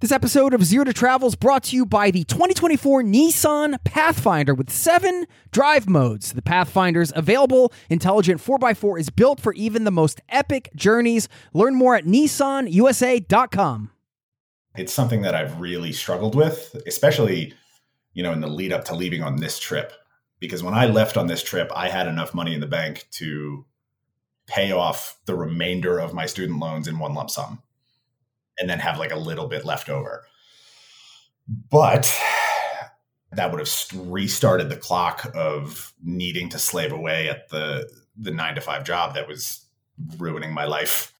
This episode of Zero to Travel is brought to you by the 2024 Nissan Pathfinder with seven drive modes. The Pathfinder's available intelligent 4x4 is built for even the most epic journeys. Learn more at nissanusa.com. It's something that I've really struggled with, especially, you know, in the lead up to leaving on this trip. Because when I left on this trip, I had enough money in the bank to pay off the remainder of my student loans in one lump sum and then have like a little bit left over. But that would have restarted the clock of needing to slave away at the the 9 to 5 job that was ruining my life.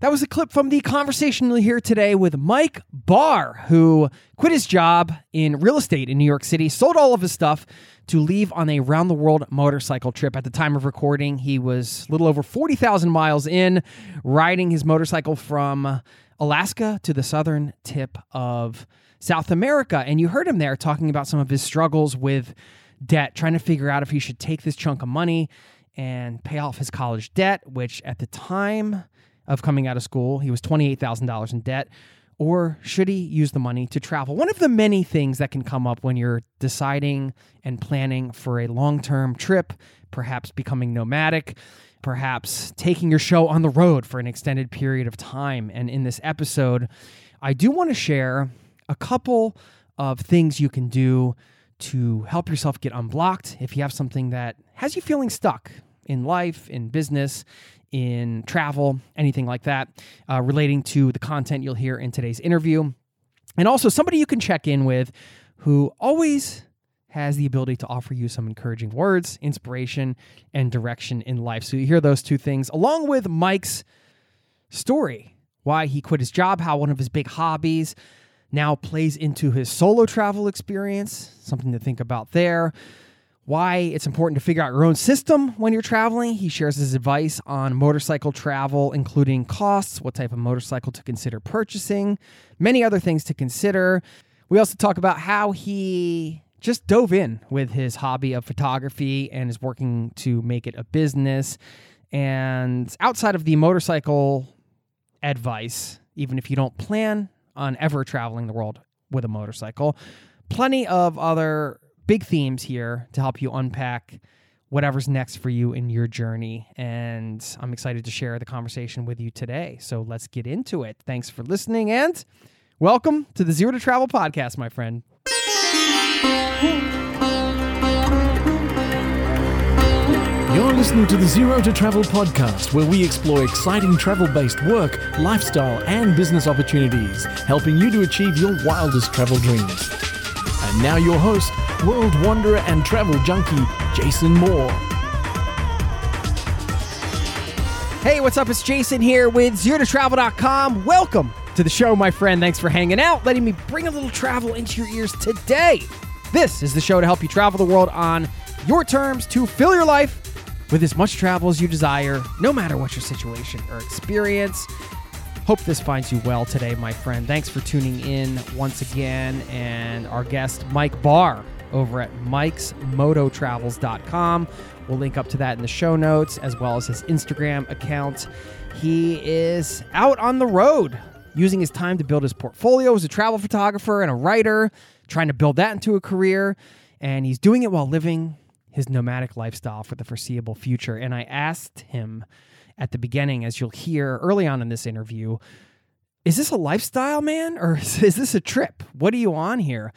That was a clip from the conversation you'll hear today with Mike Barr, who quit his job in real estate in New York City, sold all of his stuff to leave on a round the world motorcycle trip. At the time of recording, he was a little over 40,000 miles in, riding his motorcycle from Alaska to the southern tip of South America. And you heard him there talking about some of his struggles with debt, trying to figure out if he should take this chunk of money and pay off his college debt, which at the time of coming out of school, he was $28,000 in debt. Or should he use the money to travel? One of the many things that can come up when you're deciding and planning for a long term trip, perhaps becoming nomadic, perhaps taking your show on the road for an extended period of time. And in this episode, I do want to share a couple of things you can do to help yourself get unblocked if you have something that has you feeling stuck in life, in business, in travel, anything like that, uh, relating to the content you'll hear in today's interview. And also somebody you can check in with who always has the ability to offer you some encouraging words, inspiration, and direction in life. So you hear those two things along with Mike's story why he quit his job, how one of his big hobbies now plays into his solo travel experience, something to think about there. Why it's important to figure out your own system when you're traveling. He shares his advice on motorcycle travel, including costs, what type of motorcycle to consider purchasing, many other things to consider. We also talk about how he just dove in with his hobby of photography and is working to make it a business. And outside of the motorcycle advice, even if you don't plan on ever traveling the world with a motorcycle, plenty of other big themes here to help you unpack whatever's next for you in your journey. And I'm excited to share the conversation with you today. So let's get into it. Thanks for listening and welcome to the Zero to Travel podcast, my friend. You're listening to the Zero to Travel podcast, where we explore exciting travel based work, lifestyle, and business opportunities, helping you to achieve your wildest travel dreams. And now, your host, world wanderer and travel junkie, Jason Moore. Hey, what's up? It's Jason here with ZeroToTravel.com. Welcome to the show, my friend. Thanks for hanging out, letting me bring a little travel into your ears today. This is the show to help you travel the world on your terms to fill your life with as much travel as you desire, no matter what your situation or experience. Hope this finds you well today, my friend. Thanks for tuning in once again. And our guest, Mike Barr, over at mikesmototravels.com. We'll link up to that in the show notes, as well as his Instagram account. He is out on the road using his time to build his portfolio as a travel photographer and a writer, trying to build that into a career. And he's doing it while living his nomadic lifestyle for the foreseeable future. And I asked him at the beginning, as you'll hear early on in this interview, is this a lifestyle, man, or is this a trip? What are you on here?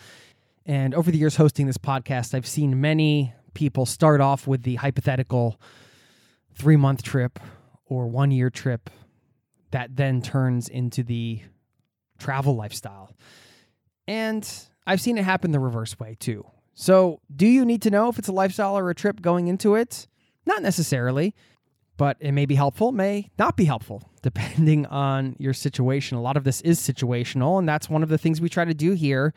And over the years hosting this podcast, I've seen many people start off with the hypothetical three month trip or one year trip that then turns into the travel lifestyle. And I've seen it happen the reverse way too. So, do you need to know if it's a lifestyle or a trip going into it? Not necessarily, but it may be helpful, may not be helpful, depending on your situation. A lot of this is situational, and that's one of the things we try to do here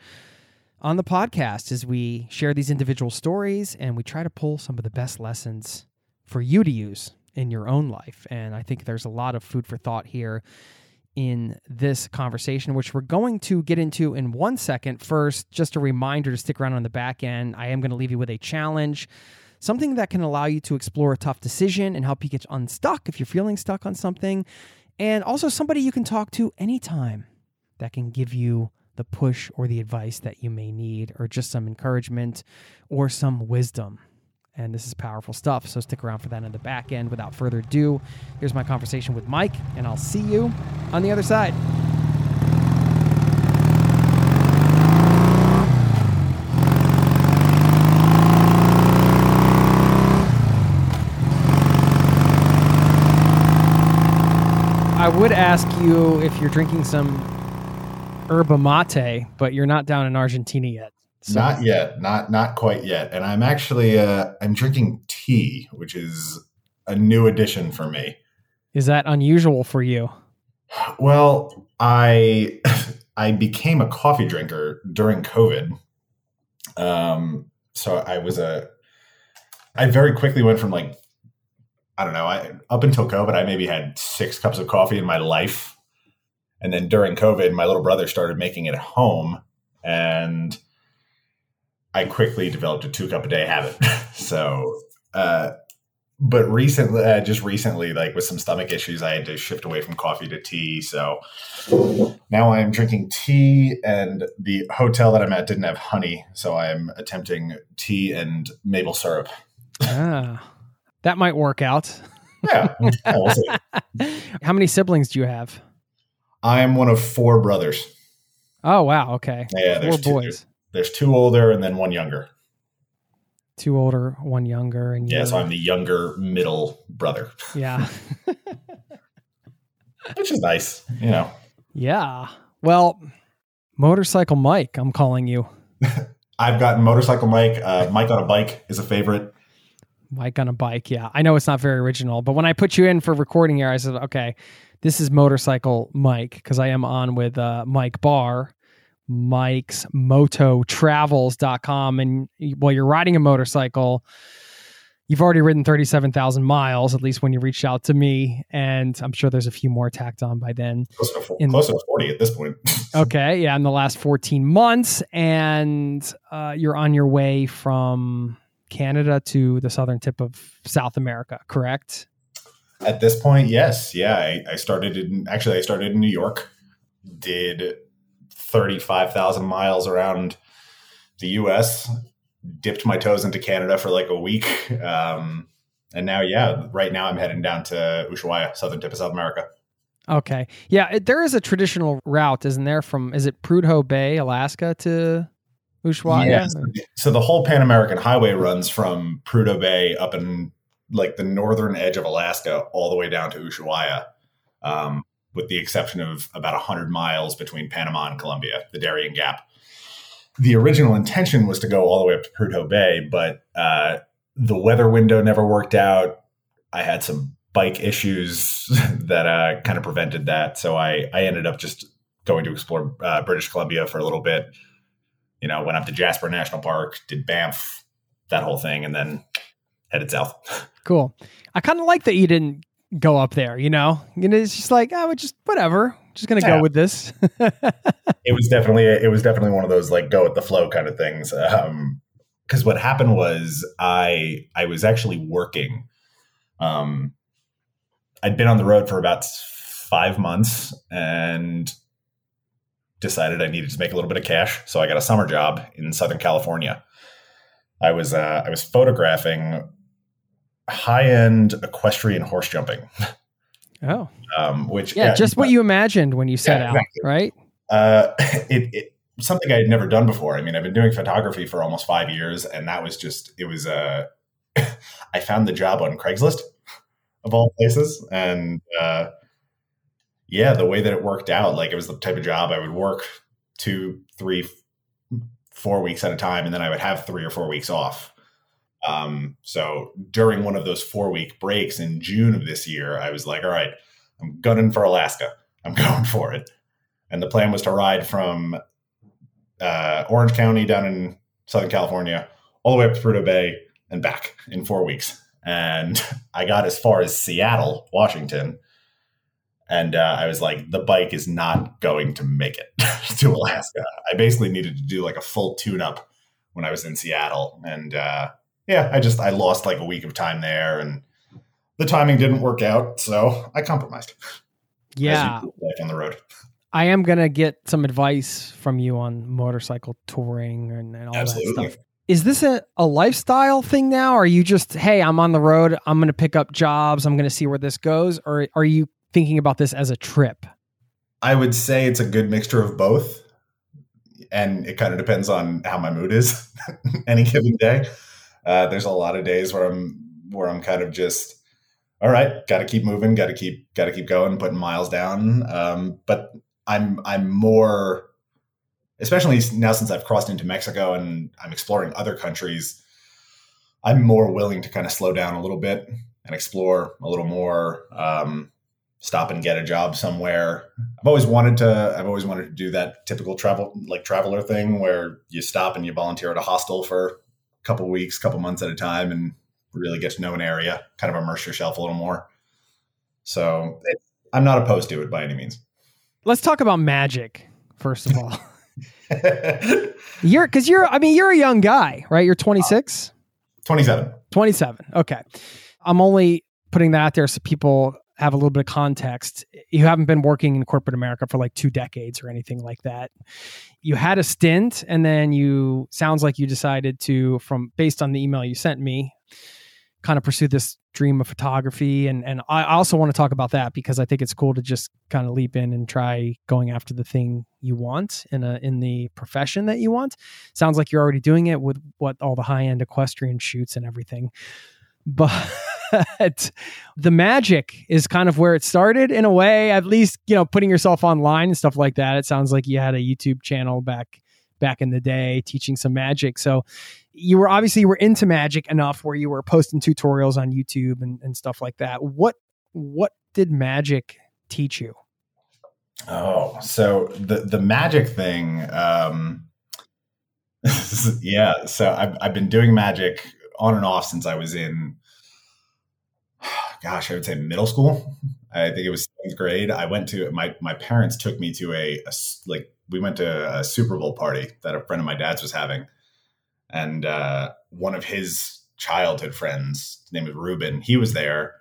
on the podcast is we share these individual stories and we try to pull some of the best lessons for you to use in your own life. And I think there's a lot of food for thought here in this conversation, which we're going to get into in one second. First, just a reminder to stick around on the back end. I am going to leave you with a challenge, something that can allow you to explore a tough decision and help you get unstuck if you're feeling stuck on something. And also somebody you can talk to anytime that can give you the push or the advice that you may need, or just some encouragement or some wisdom. And this is powerful stuff. So stick around for that in the back end. Without further ado, here's my conversation with Mike, and I'll see you on the other side. I would ask you if you're drinking some yerba mate, but you're not down in Argentina yet. So. Not yet, not not quite yet. And I'm actually uh, I'm drinking tea, which is a new addition for me. Is that unusual for you? Well, I I became a coffee drinker during COVID. Um, so I was a I very quickly went from like I don't know, I up until COVID, I maybe had six cups of coffee in my life. And then during COVID, my little brother started making it at home and I quickly developed a two cup a day habit. so, uh, but recently, uh, just recently, like with some stomach issues, I had to shift away from coffee to tea. So now I'm drinking tea, and the hotel that I'm at didn't have honey. So I'm attempting tea and maple syrup. ah, that might work out. Yeah. yeah we'll How many siblings do you have? I'm one of four brothers. Oh, wow. Okay. Yeah, four boys there's two older and then one younger. Two older, one younger, and yeah, so I'm the younger middle brother. Yeah, which is nice, you know. Yeah. Well, motorcycle Mike, I'm calling you. I've gotten motorcycle Mike. Uh, Mike on a bike is a favorite. Mike on a bike. Yeah, I know it's not very original, but when I put you in for recording here, I said, okay, this is motorcycle Mike because I am on with uh, Mike Barr Mike's mototravels.com. And while you're riding a motorcycle, you've already ridden 37,000 miles, at least when you reached out to me. And I'm sure there's a few more tacked on by then. Close to, in, close to 40 at this point. okay. Yeah. In the last 14 months. And uh, you're on your way from Canada to the southern tip of South America, correct? At this point, yes. Yeah. I, I started in, actually, I started in New York, did 35,000 miles around the US, dipped my toes into Canada for like a week. Um, and now, yeah, right now I'm heading down to Ushuaia, southern tip of South America. Okay. Yeah, it, there is a traditional route, isn't there, from, is it Prudhoe Bay, Alaska to Ushuaia? Yes. So the whole Pan American Highway runs from Prudhoe Bay up in like the northern edge of Alaska all the way down to Ushuaia. Um, with the exception of about 100 miles between Panama and Colombia, the Darien Gap. The original intention was to go all the way up to Prudhoe Bay, but uh, the weather window never worked out. I had some bike issues that uh, kind of prevented that. So I, I ended up just going to explore uh, British Columbia for a little bit. You know, went up to Jasper National Park, did Banff, that whole thing, and then headed south. Cool. I kind of like that you didn't go up there, you know? And it's just like, I oh, just whatever. Just gonna yeah. go with this. it was definitely it was definitely one of those like go with the flow kind of things. Um because what happened was I I was actually working. Um I'd been on the road for about five months and decided I needed to make a little bit of cash. So I got a summer job in Southern California. I was uh, I was photographing high end equestrian horse jumping. Oh, um, which yeah, yeah just what you imagined when you set yeah, exactly. out, right? Uh, it, it, something I had never done before. I mean, I've been doing photography for almost five years, and that was just it was. Uh, I found the job on Craigslist. of all places. And uh, yeah, the way that it worked out, like it was the type of job I would work two, three, four weeks at a time, and then I would have three or four weeks off. Um, so during one of those four week breaks in June of this year, I was like, all right, I'm gunning for Alaska. I'm going for it. And the plan was to ride from uh, Orange County down in Southern California all the way up to Prudhoe Bay and back in four weeks. And I got as far as Seattle, Washington. And uh, I was like, the bike is not going to make it to Alaska. I basically needed to do like a full tune up when I was in Seattle. And uh, yeah, I just, I lost like a week of time there and the timing didn't work out. So I compromised. Yeah. On the road. I am gonna get some advice from you on motorcycle touring and, and all Absolutely. that stuff. Is this a, a lifestyle thing now? Or are you just, hey, I'm on the road, I'm gonna pick up jobs, I'm gonna see where this goes, or are you thinking about this as a trip? I would say it's a good mixture of both. And it kind of depends on how my mood is any given day. Uh, there's a lot of days where I'm where I'm kind of just all right, got to keep moving, got to keep got to keep going, putting miles down. Um, but I'm I'm more, especially now since I've crossed into Mexico and I'm exploring other countries. I'm more willing to kind of slow down a little bit and explore a little more. Um, stop and get a job somewhere. I've always wanted to. I've always wanted to do that typical travel like traveler thing where you stop and you volunteer at a hostel for couple weeks, couple months at a time, and really get to know an area, kind of immerse yourself a little more. So I'm not opposed to it by any means. Let's talk about magic first of all. you're because you're. I mean, you're a young guy, right? You're 26. 27. 27. Okay. I'm only putting that out there so people have a little bit of context. You haven't been working in corporate America for like two decades or anything like that. You had a stint and then you sounds like you decided to from based on the email you sent me kind of pursue this dream of photography and and I also want to talk about that because I think it's cool to just kind of leap in and try going after the thing you want in a in the profession that you want. Sounds like you're already doing it with what all the high end equestrian shoots and everything. But the magic is kind of where it started in a way, at least, you know, putting yourself online and stuff like that. It sounds like you had a YouTube channel back back in the day teaching some magic. So you were obviously you were into magic enough where you were posting tutorials on YouTube and, and stuff like that. What what did magic teach you? Oh, so the the magic thing, um, yeah. So I've I've been doing magic on and off since I was in, gosh, I would say middle school. I think it was seventh grade. I went to my my parents took me to a, a like we went to a Super Bowl party that a friend of my dad's was having, and uh, one of his childhood friends, his name is Ruben, he was there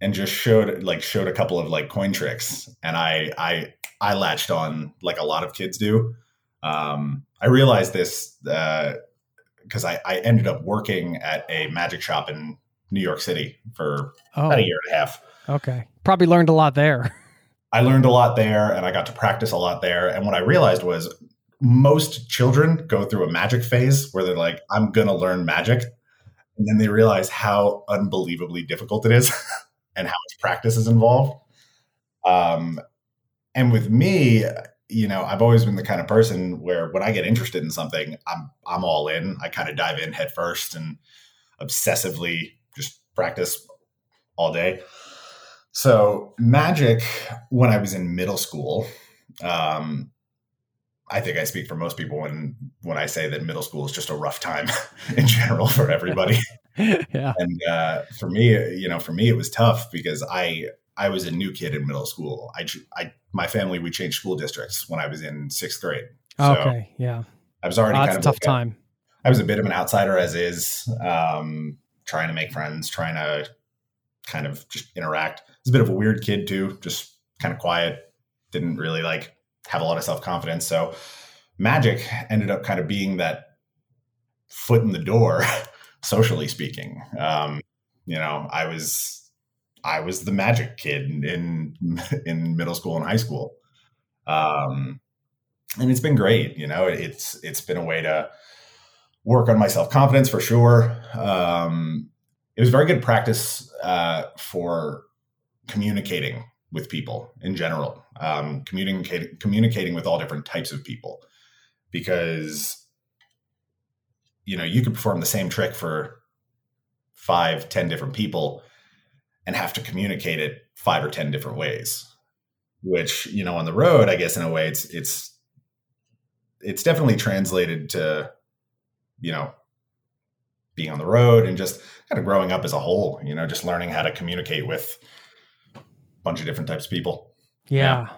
and just showed like showed a couple of like coin tricks, and I I I latched on like a lot of kids do. Um, I realized this because uh, I, I ended up working at a magic shop in New York City for Oh, about a year and a half. okay. Probably learned a lot there. I learned a lot there and I got to practice a lot there. And what I realized was most children go through a magic phase where they're like, I'm going to learn magic. And then they realize how unbelievably difficult it is and how much practice is involved. Um, and with me, you know, I've always been the kind of person where when I get interested in something, I'm I'm all in. I kind of dive in head first and obsessively practice all day. So magic, when I was in middle school, um, I think I speak for most people when when I say that middle school is just a rough time in general for everybody. yeah. And uh, for me, you know, for me it was tough because I I was a new kid in middle school. I I my family we changed school districts when I was in sixth grade. So okay. Yeah. I was already Oh, kind of a tough like time. I was a bit of an outsider as is, um, trying to make friends, trying to kind of just interact. Was a bit of a weird kid too, just kind of quiet, didn't really like have a lot of self confidence. So magic ended up kind of being that foot in the door, socially speaking. Um, you know, I was I was the magic kid in in middle school and high school. Um, and it's been great, you know, it's it's been a way to work on my self confidence for sure. Um, it was very good practice uh, for communicating with people in general, um, communicating communicating with all different types of people, because you know you could perform the same trick for five, ten different people, and have to communicate it five or ten different ways. Which you know on the road, I guess in a way, it's it's it's definitely translated to you know being on the road and just kind of growing up as a whole. You know, just learning how to communicate with a bunch of different types of people. Yeah. yeah.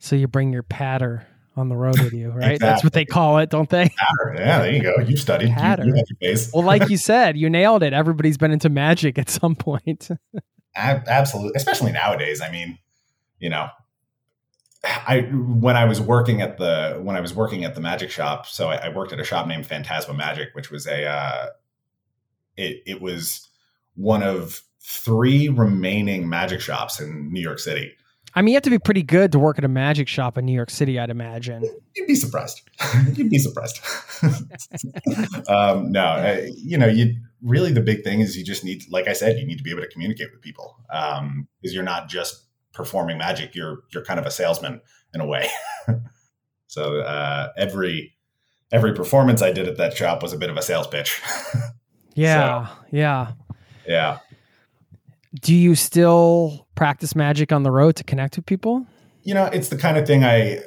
So you bring your patter on the road with you, right? exactly. That's what they call it, don't they? Patter. Yeah, there you go. You studied. Patter. You, you well, like you said, you nailed it. Everybody's been into magic at some point. Absolutely, especially nowadays. I mean, you know, I when I was working at the when I was working at the magic shop, so I, I worked at a shop named Fantasma Magic, which was a uh, it it was one of three remaining magic shops in New York City. I mean, you have to be pretty good to work at a magic shop in New York City, I'd imagine. You'd be surprised. You'd be surprised. um, no, you know, you really the big thing is you just need, like I said, you need to be able to communicate with people because um, you're not just performing magic; you're you're kind of a salesman in a way. so uh, every every performance I did at that shop was a bit of a sales pitch. yeah, so, yeah, yeah do you still practice magic on the road to connect with people? You know, it's the kind of thing I.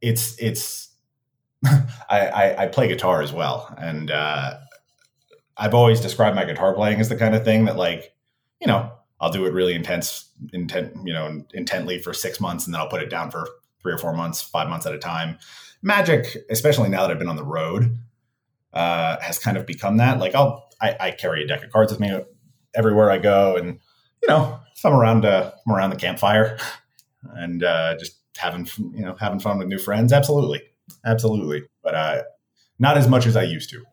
It's it's. I, I, I play guitar as well, and uh, I've always described my guitar playing as the kind of thing that, like, you know, I'll do it really intense, intent, you know, intently for six months, and then I'll put it down for three or four months, five months at a time. Magic, especially now that I've been on the road, uh, has kind of become that. Like, I'll I, I carry a deck of cards with me everywhere I go, and you know, if I'm around uh, I'm around the campfire and uh, just having you know having fun with new friends, absolutely, absolutely, but uh, not as much as I used to.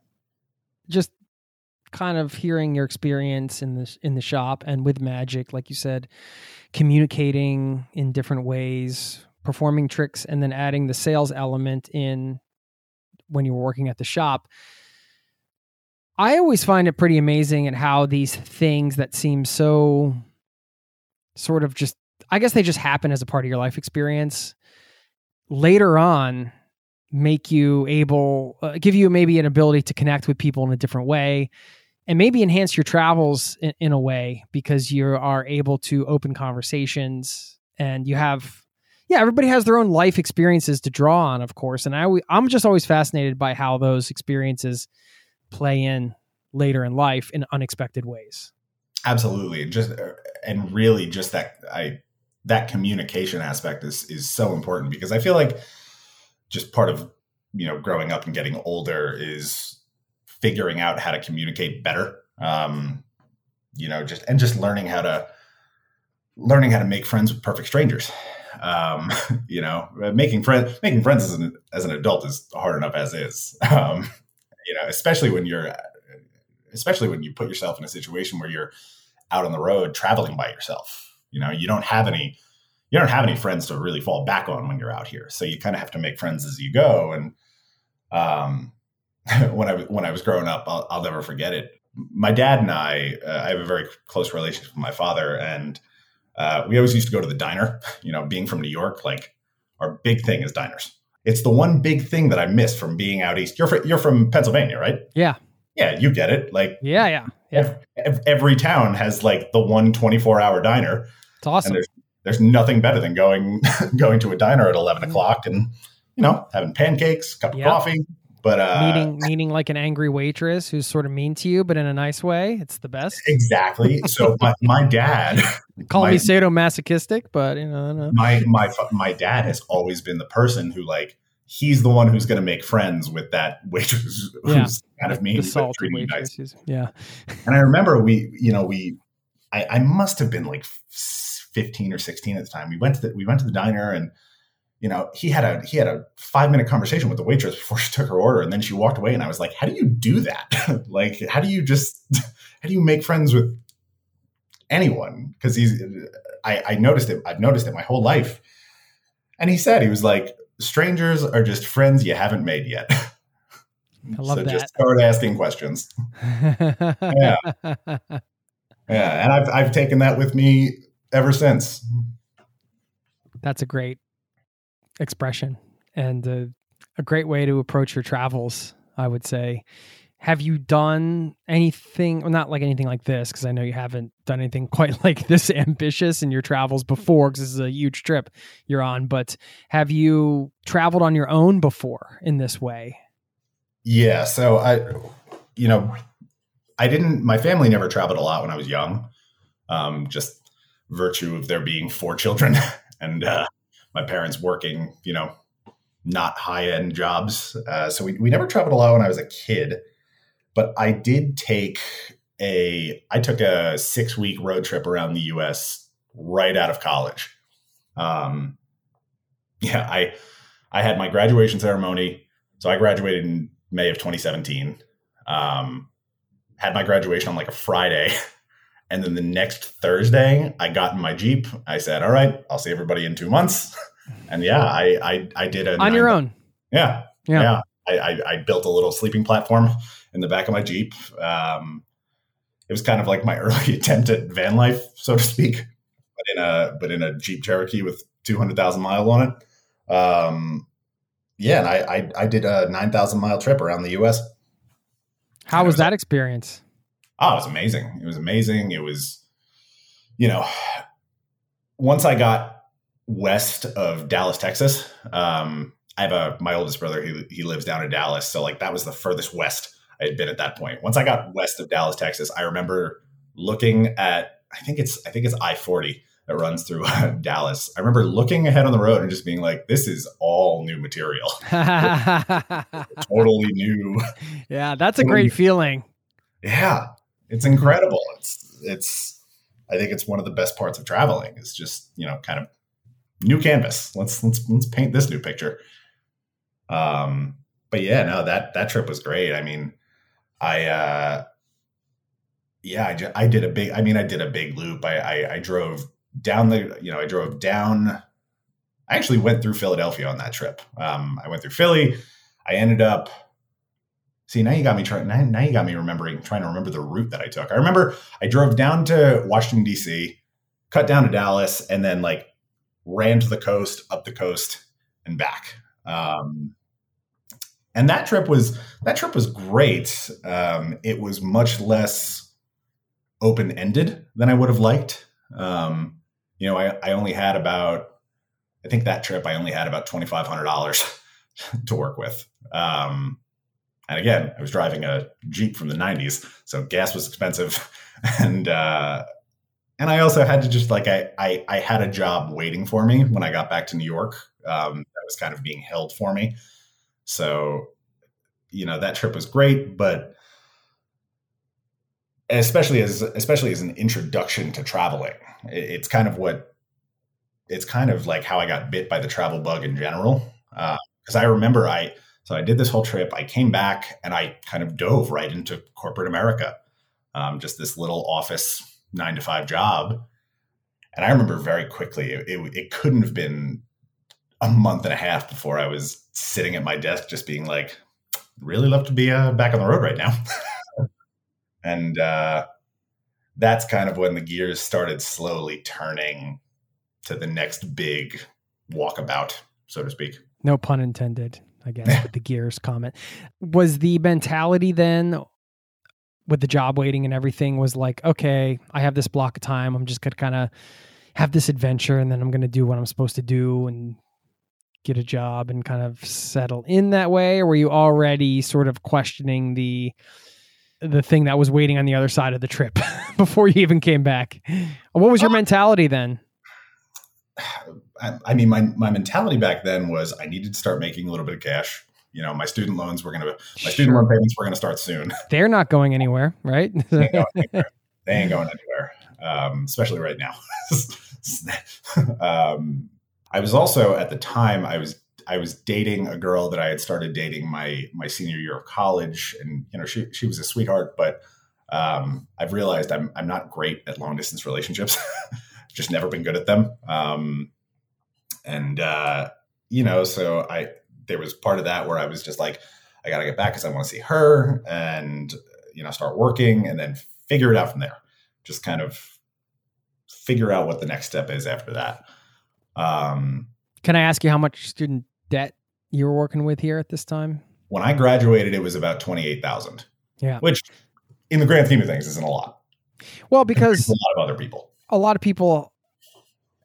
Kind of hearing your experience in the in the shop and with magic, like you said, communicating in different ways, performing tricks, and then adding the sales element in when you were working at the shop. I always find it pretty amazing at how these things that seem so sort of just I guess they just happen as a part of your life experience later on make you able uh, give you maybe an ability to connect with people in a different way and maybe enhance your travels in, in a way because you are able to open conversations and you have yeah everybody has their own life experiences to draw on of course and i i'm just always fascinated by how those experiences play in later in life in unexpected ways. Absolutely. Just uh, and really just that I that communication aspect is is so important because I feel like just part of you know growing up and getting older is figuring out how to communicate better. Um, you know, just and just learning how to learning how to make friends with perfect strangers. Um, you know, making friends making friends as an as an adult is hard enough as is. Um, you know, especially when you're, especially when you put yourself in a situation where you're out on the road traveling by yourself. You know, you don't have any, you don't have any friends to really fall back on when you're out here. So you kind of have to make friends as you go. And um, when I when I was growing up, I'll, I'll never forget it. My dad and I, uh, I have a very close relationship with my father, and uh, we always used to go to the diner. You know, being from New York, like our big thing is diners. It's the one big thing that I miss from being out east. You're fr- you're from Pennsylvania, right? Yeah. Yeah, you get it. Like yeah, yeah, yeah. Every, every town has like the one 24 hour diner. It's awesome. there's there's nothing better than going going to a diner at 11 mm-hmm. o'clock and you know having pancakes, cup of coffee. But uh, meeting meeting like an angry waitress who's sort of mean to you, but in a nice way. It's the best. Exactly. So my, my dad call my, me sadomasochistic, but you know, my my my dad has always been the person who like he's the one who's going to make friends with that waitress yeah. who's kind of mean, the salty waitress. Nice. Yeah. and I remember we, you know, we, I, I, must have been like 15 or 16 at the time. We went to the, we went to the diner and, you know, he had a, he had a five minute conversation with the waitress before she took her order. And then she walked away and I was like, how do you do that? like, how do you just, how do you make friends with anyone? Cause he's, I, I noticed it. I've noticed it my whole life. And he said, he was like, strangers are just friends you haven't made yet. I love so that. just start asking questions. yeah. Yeah. And I've, I've taken that with me ever since. That's a great expression and a, a great way to approach your travels, I would say. Have you done anything, well, not like anything like this, because I know you haven't done anything quite like this ambitious in your travels before, because this is a huge trip you're on, but have you traveled on your own before in this way? Yeah. So I, you know, I didn't, my family never traveled a lot when I was young. Um, just virtue of there being four children and uh, my parents working, you know, not high end jobs. Uh, so we, we never traveled a lot when I was a kid, but I did take a, I took a six week road trip around the US right out of college. Um, yeah, I, I had my graduation ceremony. So I graduated in May of 2017. Um, had my graduation on like a Friday. And then the next Thursday, I got in my Jeep. I said, All right, I'll see everybody in two months. And yeah, I I, I did a On nine- your own. Yeah. Yeah. Yeah. I, I, I built a little sleeping platform in the back of my Jeep. Um, it was kind of like my early attempt at van life, so to speak, but in a but in a Jeep Cherokee with two hundred thousand miles on it. Um, yeah, and I, I I did a nine thousand mile trip around the U.S. How was that experience? Oh, it was amazing. It was amazing. It was, you know, once I got west of Dallas, Texas, um, I have a my oldest brother. He he lives down in Dallas, so like that was the furthest west I had been at that point. Once I got west of Dallas, Texas, I remember looking at I think it's I think it's I forty that runs through Dallas. I remember looking ahead on the road and just being like, "This is all new material, totally new." yeah, that's a great feeling. Yeah, it's incredible. It's it's I think it's one of the best parts of traveling is just, you know, kind of new canvas. Let's let's let's paint this new picture. Um but yeah, no, that that trip was great. I mean, I uh yeah, I, I did a big I mean, I did a big loop. I, I I drove down the, you know, I drove down I actually went through Philadelphia on that trip. Um I went through Philly. I ended up See, now you got me trying. Now, you got me remembering, trying to remember the route that I took. I remember I drove down to Washington D.C., cut down to Dallas, and then like ran to the coast, up the coast, and back. Um, and that trip was that trip was great. Um, it was much less open ended than I would have liked. Um, you know, I, I only had about, I think that trip I only had about twenty five hundred dollars to work with. Um, and again, I was driving a Jeep from the 90s, so gas was expensive. And uh, and I also had to just like I, I I had a job waiting for me when I got back to New York. Um, that was kind of being held for me. So, you know, that trip was great, but especially as especially as an introduction to traveling, it, it's kind of what it's kind of like how I got bit by the travel bug in general. Because uh, I remember I so I did this whole trip. I came back and I kind of dove right into corporate America, um, just this little office nine to five job. And I remember very quickly, it, it, it, couldn't have been a month and a half before I was sitting at my desk, just being like, really love to be uh, back on the road right now. and uh, that's kind of when the gears started slowly turning to the next big walkabout, so to speak. No pun intended. I guess, with the gears comment. Was the mentality then with the job waiting and everything was like, okay, I have this block of time. I'm just going to kind of have this adventure and then I'm going to do what I'm supposed to do and get a job and kind of settle in that way? Or were you already sort of questioning the the thing that was waiting on the other side of the trip before you even came back? What was your mentality then? I mean, my, my mentality back then was I needed to start making a little bit of cash. You know, my student loans were going to, my Sure. student loan payments were going to start soon. They're not going anywhere, right? they ain't going anywhere. Ain't going anywhere, um, especially right now. um, I was also at the time I was I was dating a girl that I had started dating my my senior year of college, and you know she she was a sweetheart, but um, I've realized I'm I'm not great at long distance relationships. Just never been good at them. And uh, you know, so I there was part of that where I was just like, I got to get back because I want to see her and, you know, start working and then figure it out from there. Just kind of figure out what the next step is after that. Um, Can I ask you how much student debt you were working with here at this time? when I graduated, it was about 28,000. Yeah. Which in the grand scheme of things isn't a lot. Well, because a lot of other people. a lot of people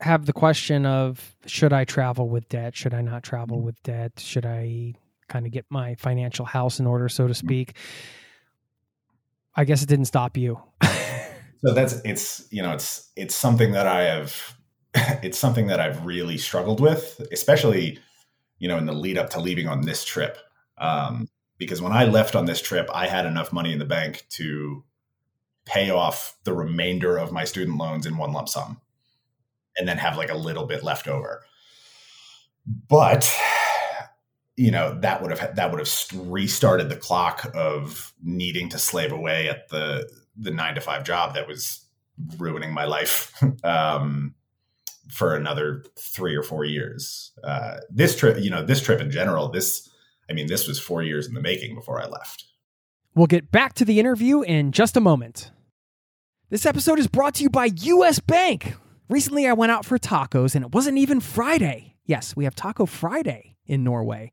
have the question of should I travel with debt? Should I not travel with debt? Should I kind of get my financial house in order, so to speak? I guess it didn't stop you. So that's it's you know it's it's something that I have it's something that I've really struggled with, especially you know in the lead up to leaving on this trip. Um, because when I left on this trip, I had enough money in the bank to pay off the remainder of my student loans in one lump sum, and then have like a little bit left over. But you know that would have that would have restarted the clock of needing to slave away at the the nine to five job that was ruining my life um, for another three or four years. Uh, this trip, you know, this trip in general, this, I mean, this was four years in the making before I left. We'll get back to the interview in just a moment. This episode is brought to you by US Bank. Recently, I went out for tacos and it wasn't even Friday. Yes, we have Taco Friday in Norway,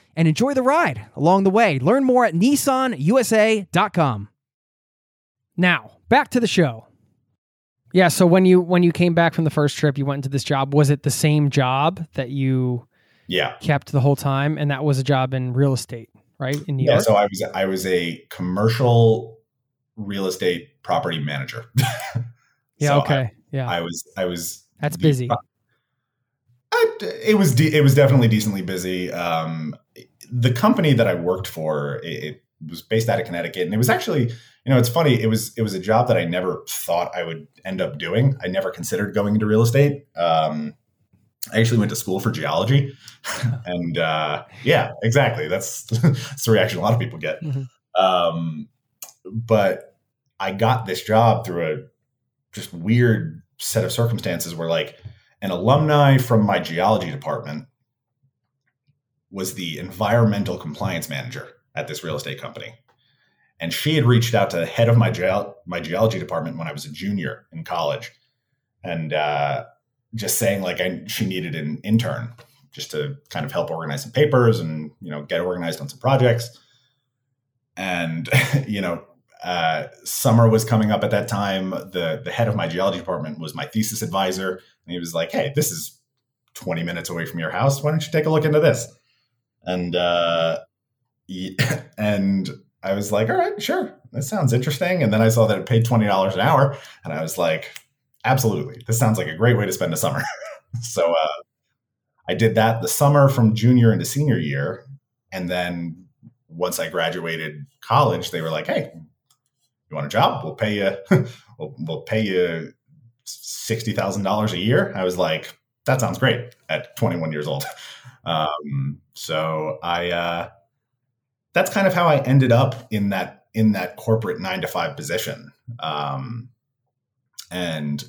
and enjoy the ride along the way. Learn more at nissanusa.com. Now, back to the show. Yeah, so when you when you came back from the first trip, you went into this job. Was it the same job that you Yeah. kept the whole time and that was a job in real estate, right? In New Yeah. York? So I was, I was a commercial real estate property manager. yeah, So okay. yeah. I, I was, I was, That's busy. I, it was de- it was definitely decently busy. Um, the company that I worked for it, it was based out of Connecticut, and it was actually you know it's funny it was it was a job that I never thought I would end up doing. I never considered going into real estate. Um, I actually went to school for geology, and uh, yeah, exactly. That's that's the reaction a lot of people get. Mhm. Um, but I got this job through a just weird set of circumstances where like an alumni from my geology department was the environmental compliance manager at this real estate company. And she had reached out to the head of my geo- my geology department when I was a junior in college, and uh, just saying like I, she needed an intern just to kind of help organize some papers and you know get organized on some projects. And you know, uh, summer was coming up at that time. The the head of my geology department was my thesis advisor, and he was like, "Hey, this is 20 minutes away from your house. Why don't you take a look into this?" And uh, and I was like, "All right, sure, that sounds interesting." And then I saw that it paid twenty dollars an hour, and I was like, "Absolutely, this sounds like a great way to spend a summer." so uh, I did that the summer from junior into senior year, and then once I graduated college, they were like, "Hey, you want a job? We'll pay you. we'll, we'll pay you sixty thousand dollars a year." I was like, "That sounds great." At twenty one years old, um, so I. Uh, that's kind of how I ended up in that in that corporate nine to five position, um, and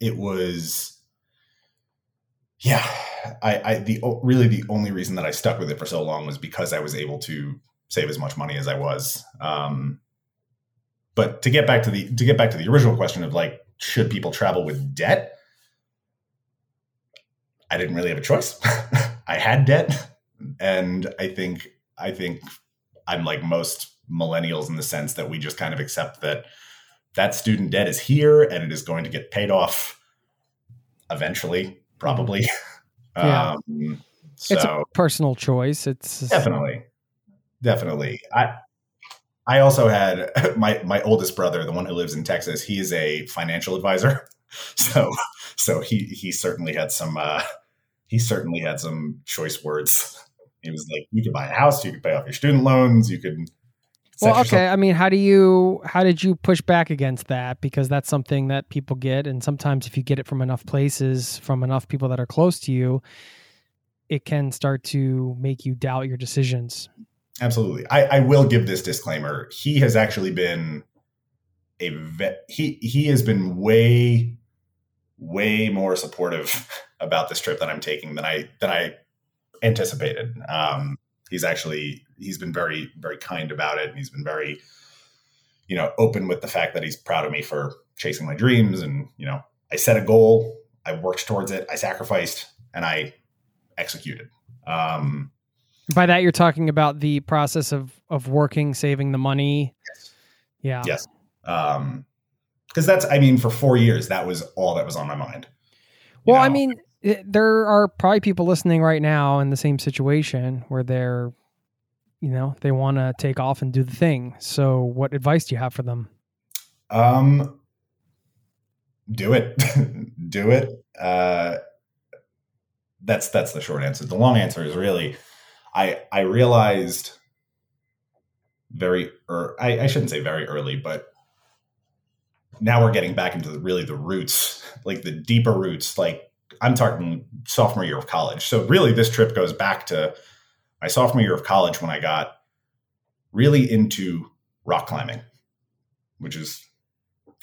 it was, yeah, I, I the really the only reason that I stuck with it for so long was because I was able to save as much money as I was. Um, but to get back to the to get back to the original question of like, should people travel with debt? I didn't really have a choice. I had debt, and I think I think I'm like most millennials in the sense that we just kind of accept that that student debt is here and it is going to get paid off eventually, probably. Yeah. Um, so it's a personal choice. It's definitely, definitely. I I also had my my oldest brother, the one who lives in Texas. He is a financial advisor, so so he he certainly had some uh, he certainly had some choice words he was like, you could buy a house, you could pay off your student loans, you could. Well, okay. I mean, how do you how did you push back against that? Because that's something that people get, and sometimes if you get it from enough places, from enough people that are close to you, it can start to make you doubt your decisions. Absolutely. I, I will give this disclaimer. He has actually been a vet. He he has been way way more supportive about this trip that I'm taking than I than I anticipated. Um, he's actually he's been very very kind about it, and he's been very you know open with the fact that he's proud of me for chasing my dreams. And you know, I set a goal, I worked towards it, I sacrificed, and I executed. Um, By that, you're talking about the process of of working, saving the money. Yes. Yeah. Yes. Um, because that's I mean, for four years, that was all that was on my mind. well, know? I mean, there are probably people listening right now in the same situation where they're, you know, they want to take off and do the thing. So, what advice do you have for them? Um, do it, do it. Uh, that's that's the short answer. The long answer is really, I I realized very, or I, I shouldn't say very early, but now we're getting back into the, really the roots, like the deeper roots, like I'm talking sophomore year of college. So really, this trip goes back to my sophomore year of college when I got really into rock climbing, which is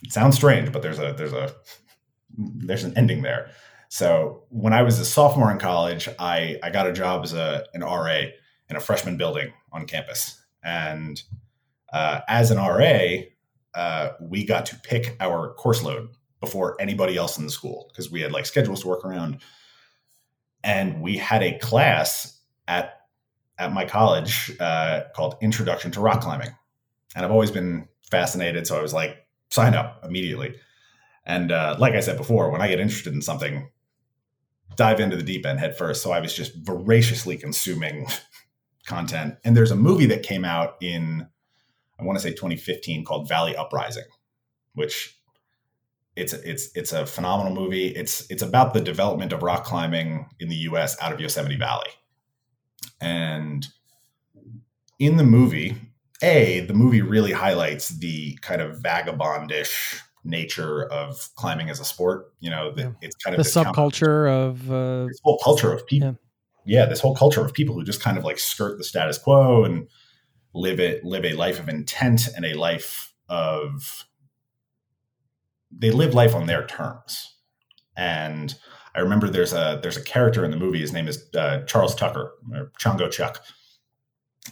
it sounds strange, but there's a there's a there's an ending there. So when I was a sophomore in college, I I got a job as a an RA in a freshman building on campus, and uh, as an RA, uh, we got to pick our course load before anybody else in the school because we had like schedules to work around. And we had a class at at my college uh, called Introduction to Rock Climbing, and I've always been fascinated. So I was like, sign up immediately. And uh, like I said before, when I get interested in something, dive into the deep end head first. So I was just voraciously consuming content. And there's a movie that came out in, I want to say 2015 called Valley Uprising, which it's it's it's a phenomenal movie. It's it's about the development of rock climbing in the U.S. out of Yosemite Valley, and in the movie, a the movie really highlights the kind of vagabondish nature of climbing as a sport. You know, the, yeah. it's kind of the subculture of uh, this whole culture of people. Yeah. yeah, this whole culture of people who just kind of like skirt the status quo and live it live a life of intent and a life of they live life on their terms. And I remember there's a there's a character in the movie. His name is uh, Charles Tucker or Chongo Chuck,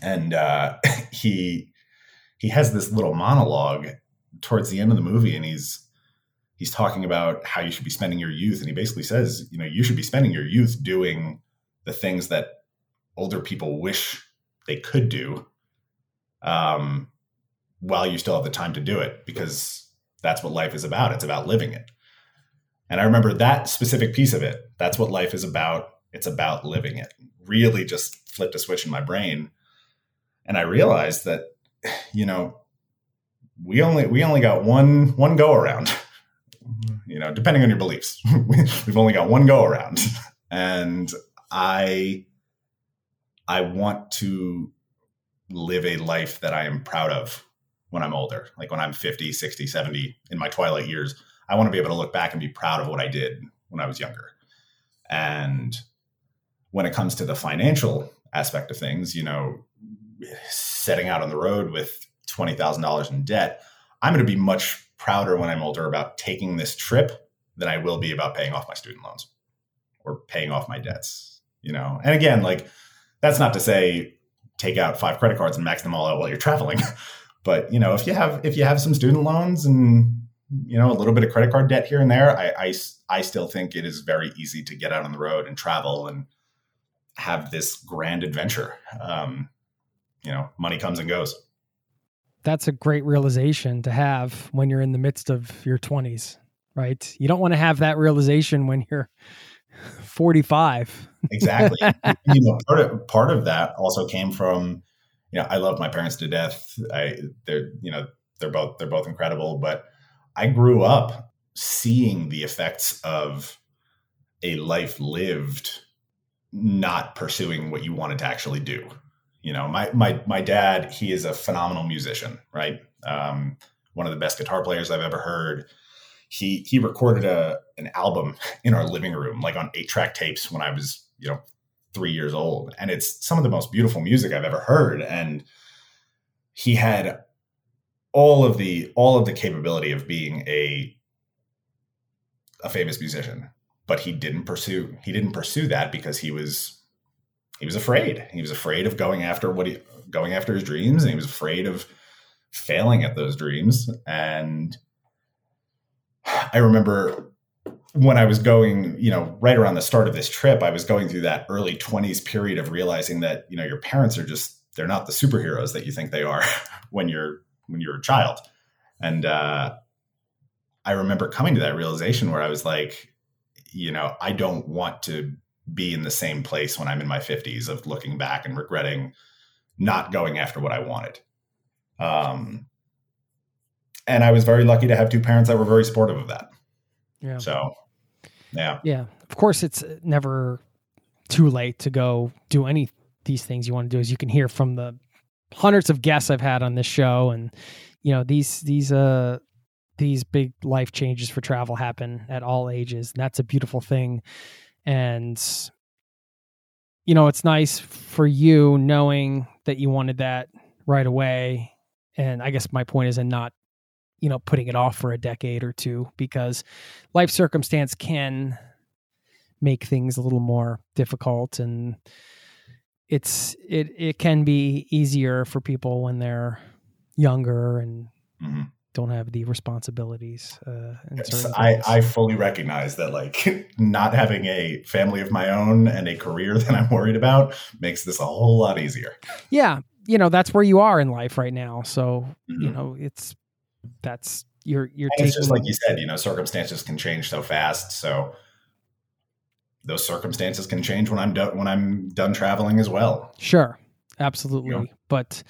and uh, he he has this little monologue towards the end of the movie, and he's he's talking about how you should be spending your youth, and he basically says, you know, you should be spending your youth doing the things that older people wish they could do. Um, while you still have the time to do it because that's what life is about. It's about living it. And I remember that specific piece of it. That's what life is about. It's about living it. Really just flipped a switch in my brain. And I realized that, you know, we only we only got one one go around. You know, depending on your beliefs. We've only got one go around. And I I want to live a life that I am proud of when I'm older. Like when I'm 50, 60, 70 in my twilight years, I want to be able to look back and be proud of what I did when I was younger. And when it comes to the financial aspect of things, you know, setting out on the road with $20,000 in debt, I'm going to be much prouder when I'm older about taking this trip than I will be about paying off my student loans or paying off my debts, you know. And again, like that's not to say take out five credit cards and max them all out while you're traveling. but, you know, if you have if you have some student loans and you know a little bit of credit card debt here and there, I I, I still think it is very easy to get out on the road and travel and have this grand adventure. Um, you know, money comes and goes. That's a great realization to have when you're in the midst of your 20s, right? You don't want to have that realization when you're 45. exactly. you know, part of part of that also came from, you know, I love my parents to death. I they're, you know, they're both they're both incredible, but I grew up seeing the effects of a life lived not pursuing what you wanted to actually do. You know, my my my dad, he is a phenomenal musician, right? Um, one of the best guitar players I've ever heard he he recorded a an album in our living room, like on eight track tapes when I was you know three years old, and it's some of the most beautiful music I've ever heard. And he had all of the all of the capability of being a a famous musician, but he didn't pursue he didn't pursue that because he was he was afraid. He was afraid of going after what he going after his dreams, and he was afraid of failing at those dreams and I remember when I was going, you know, right around the start of this trip, I was going through that early 20s period of realizing that, you know, your parents are just they're not the superheroes that you think they are when you're when you're a child. And uh I remember coming to that realization where I was like, you know, I don't want to be in the same place when I'm in my 50s of looking back and regretting not going after what I wanted. Um and I was very lucky to have two parents that were very supportive of that. Yeah. So, yeah. Yeah. Of course, it's never too late to go do any these things you want to do. As you can hear from the hundreds of guests I've had on this show, and you know these these uh these big life changes for travel happen at all ages, and that's a beautiful thing. And you know, it's nice for you knowing that you wanted that right away. And I guess my point is, and not you know putting it off for a decade or two because life circumstance can make things a little more difficult and it's it it can be easier for people when they're younger and mm-hmm. don't have the responsibilities uh yes, I, I fully recognize that like not having a family of my own and a career that i'm worried about makes this a whole lot easier yeah you know that's where you are in life right now so mm-hmm. you know it's that's you're you're taking, it's just like you said you know circumstances can change so fast so those circumstances can change when i'm done when i'm done traveling as well. Sure absolutely. You know? but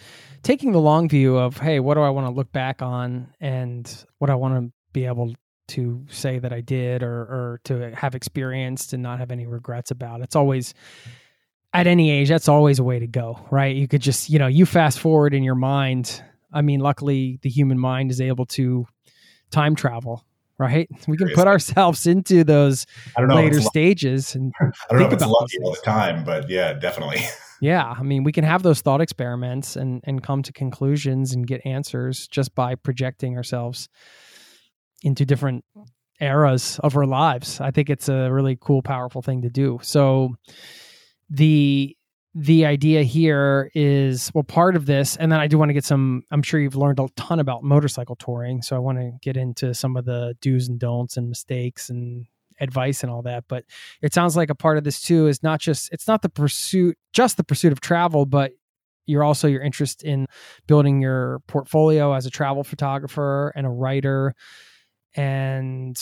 taking the long view of hey what do i want to look back on and what i want to be able to say that i did or or to have experienced and not have any regrets about it's always at any age that's always a way to go right? You could just you know you fast forward in your mind I mean, luckily the human mind is able to time travel, right? We can put ourselves into those later stages and I don't know if it's lucky all the time, but yeah, definitely. Yeah, I mean, we can have those thought experiments and and come to conclusions and get answers just by projecting ourselves into different eras of our lives. I think it's a really cool, powerful thing to do. So the the idea here is well part of this and then i do want to get some i'm sure you've learned a ton about motorcycle touring so i want to get into some of the do's and don'ts and mistakes and advice and all that but it sounds like a part of this too is not just it's not the pursuit just the pursuit of travel but you're also your interest in building your portfolio as a travel photographer and a writer. And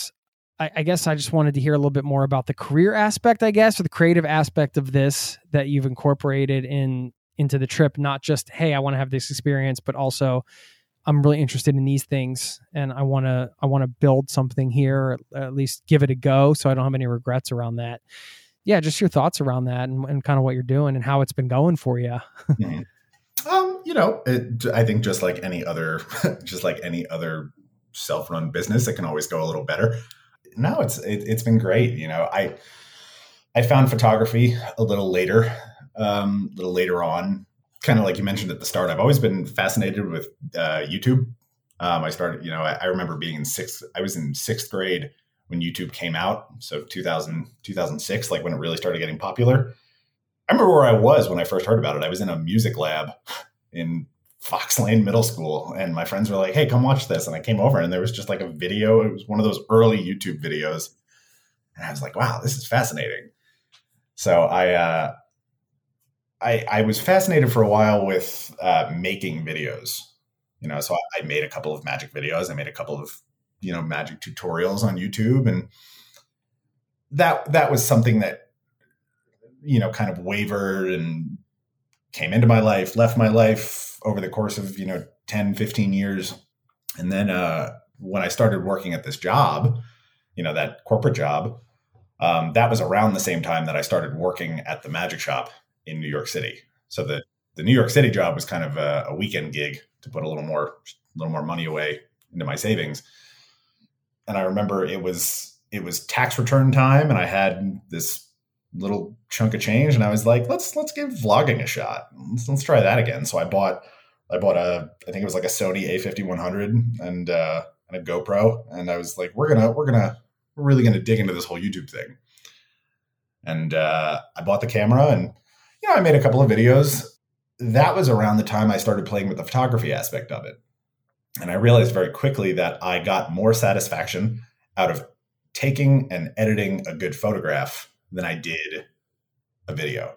I, I, guess I just wanted to hear a little bit more about the career aspect, I guess, or the creative aspect of this that you've incorporated in into the trip. Not just hey, I want to have this experience, but also I'm really interested in these things, and I want to I want to build something here, or at least give it a go, so I don't have any regrets around that. Yeah, just your thoughts around that, and, and kind of what you're doing and how it's been going for you. mm-hmm. Um, you know, it, I think just like any other, just like any other self-run business, it can always go a little better no, it's it, has been great. You know, I I found photography a little later, um, a little later on. Kind of like you mentioned at the start, I've always been fascinated with uh, YouTube. Um, I started, you know, I, I, remember being in sixth. I was in sixth grade when YouTube came out, so 2000, 2006, like when it really started getting popular. I remember where I was when I first heard about it. I was in a music lab in Fox Lane Middle School, and my friends were like, "Hey, come watch this." And I came over, and there was just like a video. It was one of those early YouTube videos, and I was like, "Wow, this is fascinating." So I, uh, I, I was fascinated for a while with uh, making videos. You know, so I, I made a couple of magic videos. I made a couple of you know magic tutorials on YouTube, and that that was something that you know kind of wavered and came into my life, left my life over the course of you know 10 15 years. And then uh, when i started working at this job you know that corporate job um, that was around the same time that i started working at the magic shop in new york city. So the the new york city job was kind of a, a weekend gig to put a little more a little more money away into my savings. And i remember it was it was tax return time and i had this little chunk of change and I was like, let's let's give vlogging a shot. Let's, let's try that again. So I bought I bought a I think it was like a Sony A5100 and uh and a GoPro and I was like we're going to we're going to we're really going to dig into this whole YouTube thing. And uh I bought the camera and you know I made a couple of videos. That was around the time I started playing with the photography aspect of it. And I realized very quickly that I got more satisfaction out of taking and editing a good photograph than I did a video.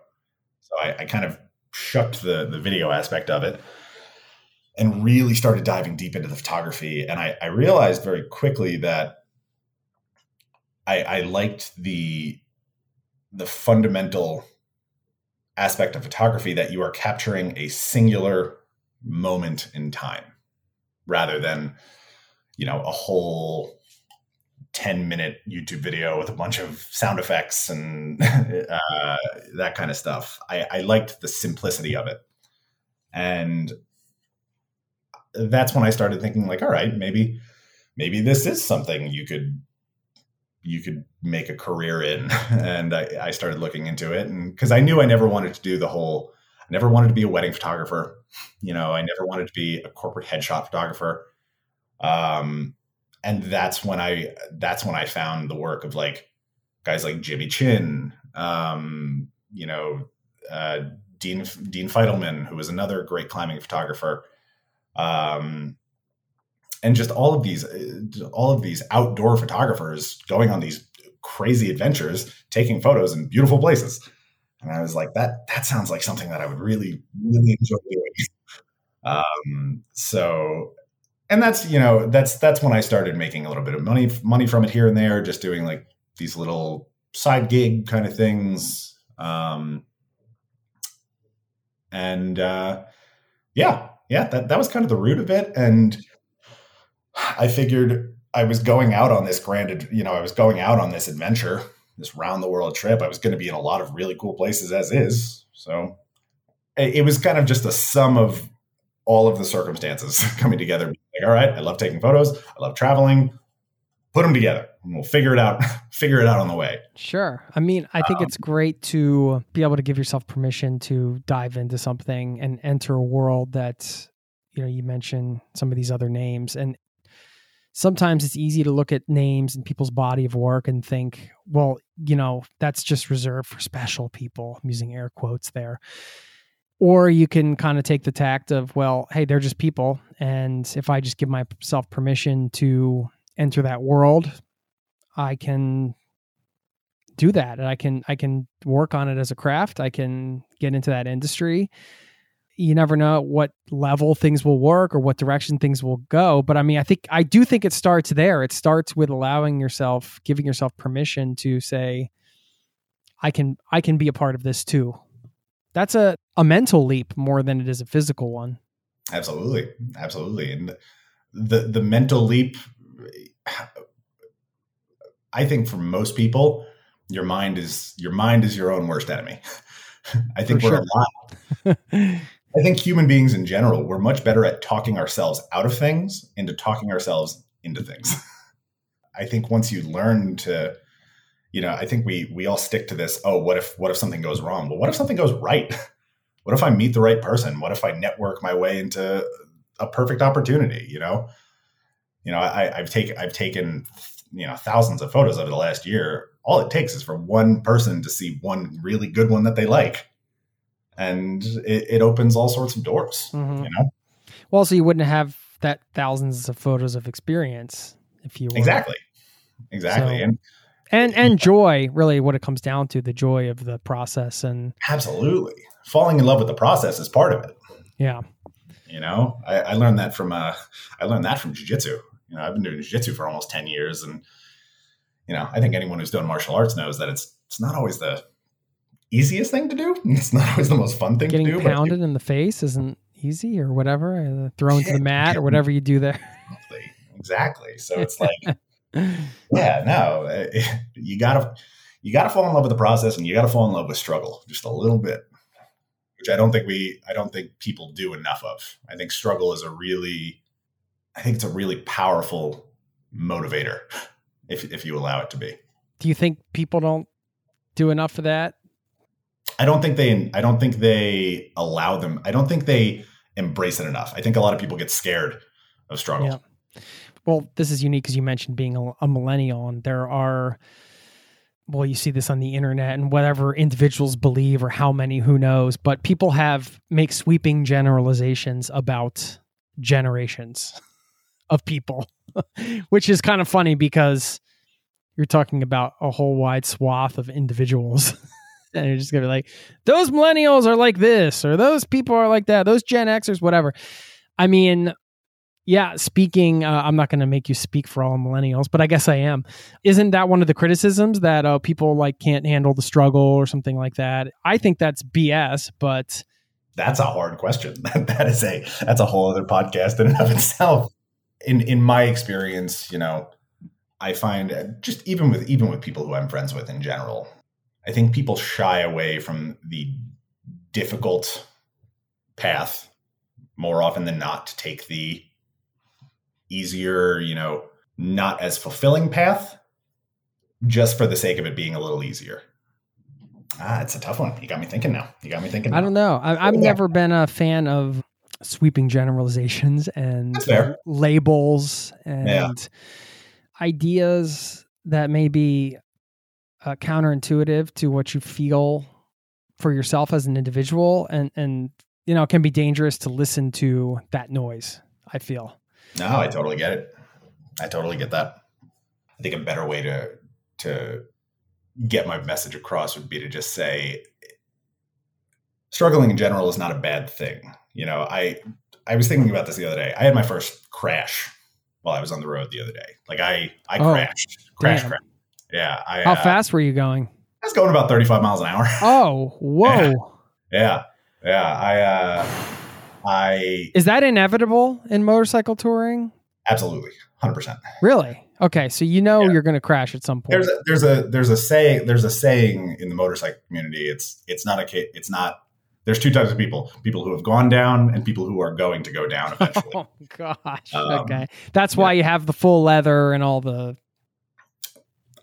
So I, I kind of shucked the the video aspect of it and really started diving deep into the photography. And I, I realized very quickly that I, I liked the the fundamental aspect of photography that you are capturing a singular moment in time rather than you know a whole 10 minute YouTube video with a bunch of sound effects and uh, that kind of stuff. I, I liked the simplicity of it. And that's when I started thinking like, all right, maybe, maybe this is something you could, you could make a career in. and I, I started looking into it and cause I knew I never wanted to do the whole, I never wanted to be a wedding photographer. You know, I never wanted to be a corporate headshot photographer. Um, and that's when I that's when I found the work of like guys like Jimmy Chin, um, you know, uh, Dean Dean Fidelman, who was another great climbing photographer, um, and just all of these all of these outdoor photographers going on these crazy adventures, taking photos in beautiful places. And I was like, that that sounds like something that I would really really enjoy doing. Um, so and that's you know that's that's when I started making a little bit of money money from it here and there, just doing like these little side gig kind of things. Um, and uh, yeah, yeah, that that was kind of the root of it. And I figured I was going out on this grand, you know, I was going out on this adventure, this round the world trip. I was going to be in a lot of really cool places as is. So it, it was kind of just a sum of all of the circumstances coming together. All right, I love taking photos. I love traveling. Put them together and we'll figure it out, figure it out on the way. Sure. I mean, I think um, it's great to be able to give yourself permission to dive into something and enter a world that, you know, you mentioned some of these other names. And sometimes it's easy to look at names and people's body of work and think, well, you know, that's just reserved for special people. I'm using air quotes there or you can kind of take the tact of well hey they're just people and if i just give myself permission to enter that world i can do that and i can i can work on it as a craft i can get into that industry you never know what level things will work or what direction things will go. But I mean, I think I do think it starts there. It starts with allowing yourself, giving yourself permission to say, I can I can be a part of this too. That's a, a mental leap more than it is a physical one. Absolutely. Absolutely. And the the mental leap I think for most people, your mind is your mind is your own worst enemy. I think For we're sure. a lot. I think human beings in general, we're much better at talking ourselves out of things into talking ourselves into things. I think once you learn to, you know, I think we we all stick to this. Oh, what if what if something goes wrong? Well, what if something goes right? What if I meet the right person? What if I network my way into a perfect opportunity? You know, you know, I, I've taken I've taken you know thousands of photos over the last year. All it takes is for one person to see one really good one that they like, and it, it opens all sorts of doors. Mhm. You know, Well, so you wouldn't have that thousands of photos of experience if you were exactly, exactly, So- and and and joy really what it comes down to the joy of the process and absolutely falling in love with the process is part of it. yeah You know, I, I learned that from uh, I learned that from jujitsu. You know, I've been doing jujitsu for almost ten years, and you know, I think anyone who's done martial arts knows that it's it's not always the easiest thing to do. It's not always the most fun thing getting to do. pounded in the face isn't easy or whatever thrown to the Yeah, mat or whatever you do there. Exactly. So it's like, yeah, no, you gotta you gotta fall in love with the process, and you gotta fall in love with struggle just a little bit, which I don't think we I don't think people do enough of. I think struggle is a really, I think it's a really powerful motivator, if if you allow it to be. do you think people don't do enough of that I don't think they I don't think they allow them. I don't think they embrace it enough. I think a lot of people get scared of struggle. Yeah. Well this is unique because you mentioned being a, a millennial and there are well you see this on the internet and whatever individuals believe or how many who knows but people have make sweeping generalizations about generations of people which is kind of funny because you're talking about a whole wide swath of individuals and you're just gonna be like those millennials are like this or those people are like that those gen xers whatever. I mean yeah, speaking, uh, I'm not going to make you speak for all millennials, but I guess I am. Isn't that one of the criticisms that uh, people like can't handle the struggle or something like that? I think that's BS, but That's a hard question. that is a that's a whole other podcast in and of itself. In in my experience, you know, I find uh, just even with even with people who I'm friends with in general, I think people shy away from the difficult path more often than not to take the easier, you know, not as fulfilling path just for the sake of it being a little easier. Ah, it's a tough one. You got me thinking now. You got me thinking. I don't know. I, I've Yeah. never been a fan of sweeping generalizations and labels and Yeah. ideas that may be uh, counterintuitive to what you feel for yourself as an individual and and you know it can be dangerous to listen to that noise i feel No, I totally get it. I totally get that. I think a better way to to get my message across would be to just say struggling in general is not a bad thing. You know, I I was thinking about this the other day. I had my first crash while I was on the road the other day. Like I I Oh, crashed. Crash damn. crash. Yeah, I how uh, fast were you going I was going about 35 miles an hour. oh whoa yeah. Yeah, I uh I is that inevitable in motorcycle touring absolutely 100%. really okay so you know Yeah. you're going to crash at some point there's a there's a there's a say there's a saying in the motorcycle community it's it's not a it's not there's two types of people people who have gone down and people who are going to go down eventually Oh gosh. Um, okay. That's why you have the full leather and all the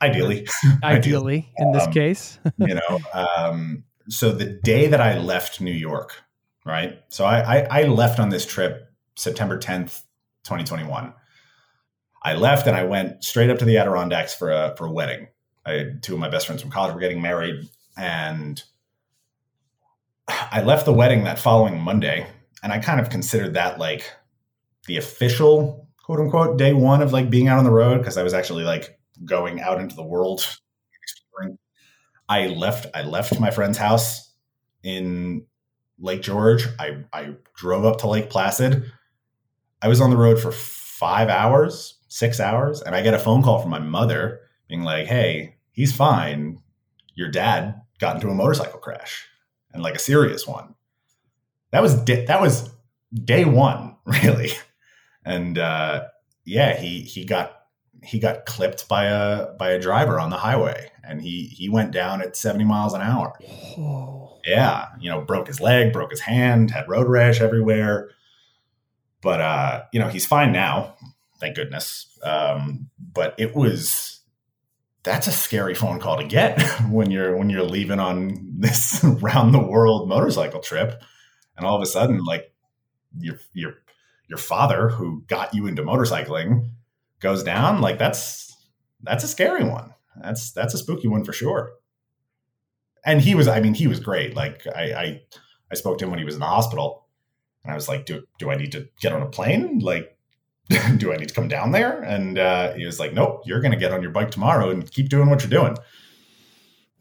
ideally ideally in this Um, case. you know um so the day that i left new york right? So i i, I left on this trip september 10th 2021 i left and i went straight up to the adirondacks for a for a wedding. I two of my best friends from college were getting married and i left the wedding that following monday and i kind of considered that like the official quote unquote day one of like being out on the road because i was actually like going out into the world. I left I left my friend's house in Lake George. I, I drove up to Lake Placid. I was on the road for five hours, six hours, and I get a phone call from my mother being like, hey, he's fine. Your dad got into a motorcycle crash and like a serious one. That was di- that was day one, really. And uh, yeah, he he got he got clipped by a by a driver on the highway, and he he went down at seventy miles an hour. Oh. Yeah, you know, broke his leg, broke his hand, had road rash everywhere. But uh, you know, he's fine now, thank goodness. Um, but it was that's a scary phone call to get when you're when you're leaving on this round the world motorcycle trip, and all of a sudden, like your your your father who got you into motorcycling goes down. Like that's that's a scary one. That's that's a spooky one for sure. And he was i mean he was great. Like I, I i spoke to him when he was in the hospital and i was like do, do i need to get on a plane? Like do i need to come down there? And uh, he was like nope you're gonna get on your bike tomorrow and keep doing what you're doing.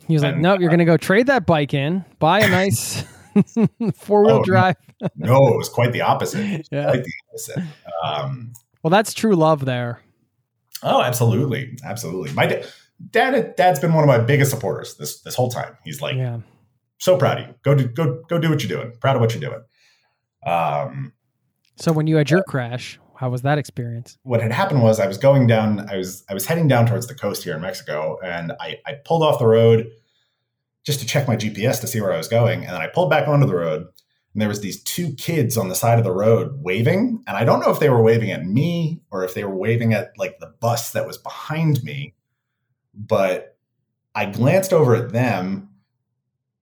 He was like, And, "Nope, you're uh, gonna go trade that bike in, buy a nice four wheel Oh, drive." no it was quite the opposite. Yeah. quite the opposite. Um, Well, that's true love there. oh absolutely. Absolutely. My da- dad dad's been one of my biggest supporters this this whole time. He's like yeah. so proud of you. Go do go go do what you're doing. Proud of what you're doing. Um So when you had your crash, how was that experience? what had happened was I was going down, I was I was heading down towards the coast here in Mexico, and I, I pulled off the road just to check my GPS to see where I was going, and then I pulled back onto the road, and there was these two kids on the side of the road waving, and I don't know if they were waving at me or if they were waving at like the bus that was behind me, but I glanced over at them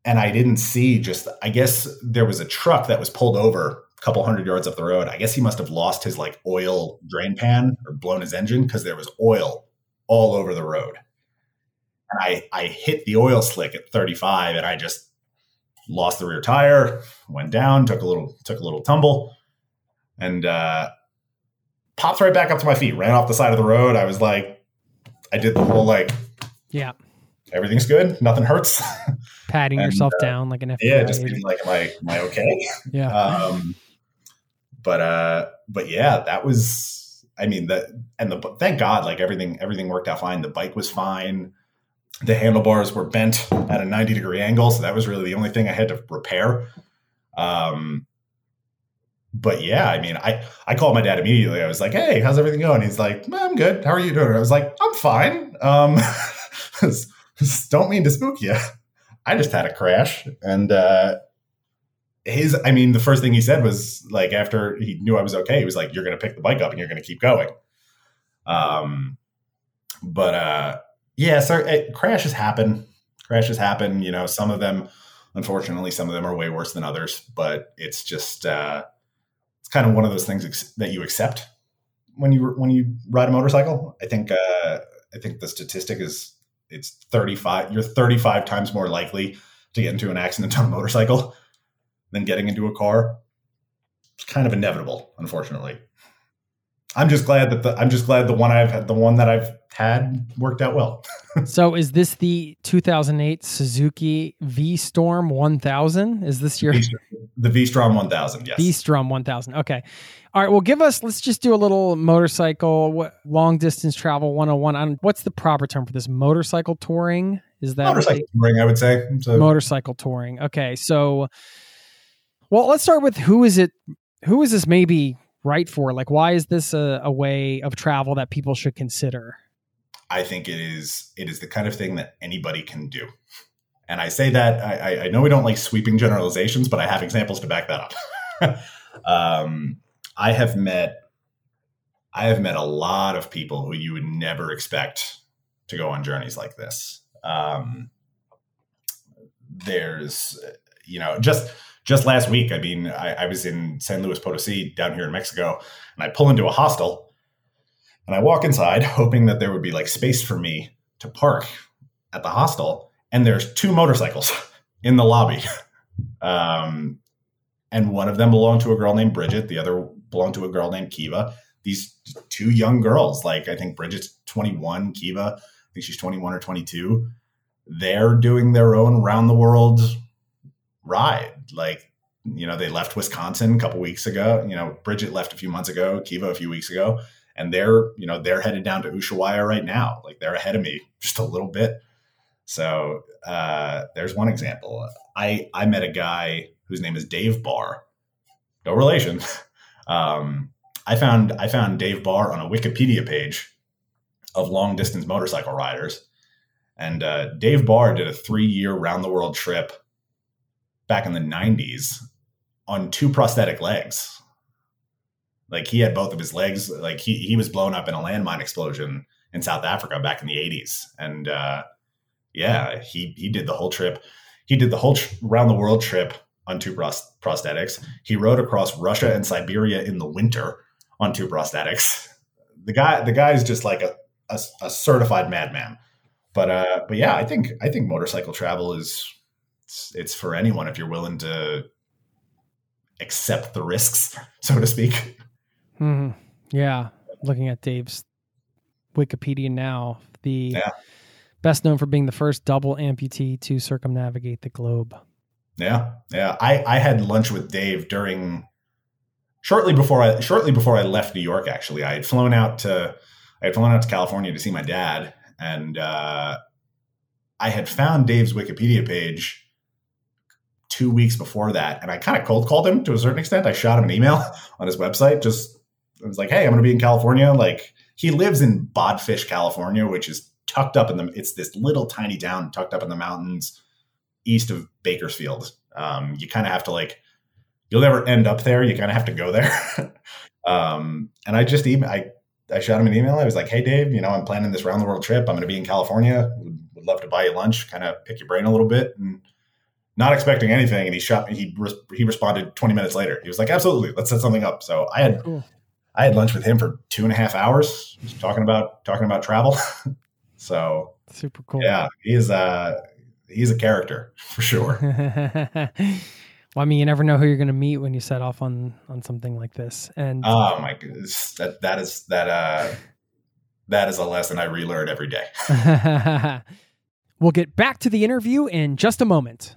and I didn't see just I guess there was a truck that was pulled over a couple hundred yards up the road. I guess he must have lost his like oil drain pan or blown his engine because there was oil all over the road. And I I hit the oil slick at 35 and I just lost the rear tire, went down, took a little took a little tumble, and uh popped right back up to my feet, ran off the side of the road. I was like, I did the whole like Yeah, everything's good, nothing hurts. patting And, yourself uh, down like an FBI yeah, just being like, am I am I okay? yeah. um, but uh, but yeah, that was. I mean, that and the thank God, like everything everything worked out fine. The bike was fine. The handlebars were bent at a ninety degree angle, so that was really the only thing I had to repair. Um, but yeah, I mean, I I called my dad immediately. I was like, "Hey, how's everything going?" He's like, "I'm good. How are you doing?" I was like, "I'm fine." Um, don't mean to spook you. I just had a crash, and uh, his i mean the first thing he said was like after he knew i was okay he was like you're gonna pick the bike up and you're gonna keep going. Um but uh yeah so it, crashes happen. Crashes happen you know some of them unfortunately some of them are way worse than others but it's just uh it's kind of one of those things ex- that you accept when you when you ride a motorcycle. I think uh i think the statistic is it's 35 you're 35 times more likely to get into an accident on a motorcycle than getting into a car. It's kind of inevitable, unfortunately. I'm just glad that the I'm just glad the one I've had the one that I've had worked out well. so is this the 2008 Suzuki V Storm 1000? Is this your The V Strom 1000, yes. V Strom 1000? Okay. All right. Well, give us. Let's just do a little motorcycle what, long distance travel 101. On what's the proper term for this? Motorcycle touring? Is that Motorcycle touring, I would say. So, motorcycle touring? Okay. So, well, let's start with who is it? Who is this maybe right for? Like, why is this a, a way of travel that people should consider? I think it is it is the kind of thing that anybody can do. And I say that I, I- know we don't like sweeping generalizations, but I have examples to back that up. um, I have met I have met a lot of people who you would never expect to go on journeys like this. Um, there's you know just just last week i mean I, I was in san luis potosi down here in mexico and i pull into a hostel and i walk inside hoping that there would be like space for me to park at the hostel and there's two motorcycles in the lobby. Um, and one of them belonged to a girl named bridget the other belonged to a girl named kiva. These two young girls like i think bridget's 21 kiva i think she's 21 or 22 they're doing their own round the world ride like You know, they left Wisconsin a couple weeks ago. You know, Bridget left a few months ago, Kiva a few weeks ago, and they're you know they're headed down to Ushuaia right now. Like they're ahead of me just a little bit. So uh, there's one example. I I met a guy whose name is Dave Barr. No relation. Um, I found I found Dave Barr on a Wikipedia page of long distance motorcycle riders, and uh, Dave Barr did a three year round the world trip back in the '90s on two prosthetic legs. Like he had both of his legs. Like he he was blown up in a landmine explosion in South Africa back in the '80s, and uh, yeah, he he did the whole trip. He did the whole tr- round the world trip on two pros- prosthetics. He rode across Russia and Siberia in the winter on two prosthetics. The guy, the guy is just like a, a, a certified madman. But uh, but yeah, I think I think motorcycle travel is it's, it's for anyone if you're willing to accept the risks, so to speak. hmm Yeah, looking at Dave's Wikipedia now, the Yeah. best known for being the first double amputee to circumnavigate the globe. Yeah, yeah. I I had lunch with Dave during shortly before I shortly before I left New York. Actually, I had flown out to I had flown out to California to see my dad, and uh, I had found Dave's Wikipedia page two weeks before that, and I kind of cold called him to a certain extent. I shot him an email on his website. Just I was like, "Hey, I'm going to be in California." Like he lives in Bodfish, California, which is tucked up in the. It's this little tiny town tucked up in the mountains east of Bakersfield. Um, you kind of have to like, you'll never end up there. You kind of have to go there. um, and I just email, I, I shot him an email. I was like, Hey Dave, you know, I'm planning this round the world trip. I'm going to be in California. Would, would love to buy you lunch, kind of pick your brain a little bit and not expecting anything. And he shot. He, re- he responded 20 minutes later. He was like, absolutely. Let's set something up. So I had, Cool. I had lunch with him for two and a half hours, talking about, talking about travel. so Super cool. yeah, he is, uh, he's a character for sure. well, I mean, you never know who you're going to meet when you set off on on something like this. And Oh my goodness, that that is that uh that is a lesson I relearn every day. we'll get back to the interview in just a moment.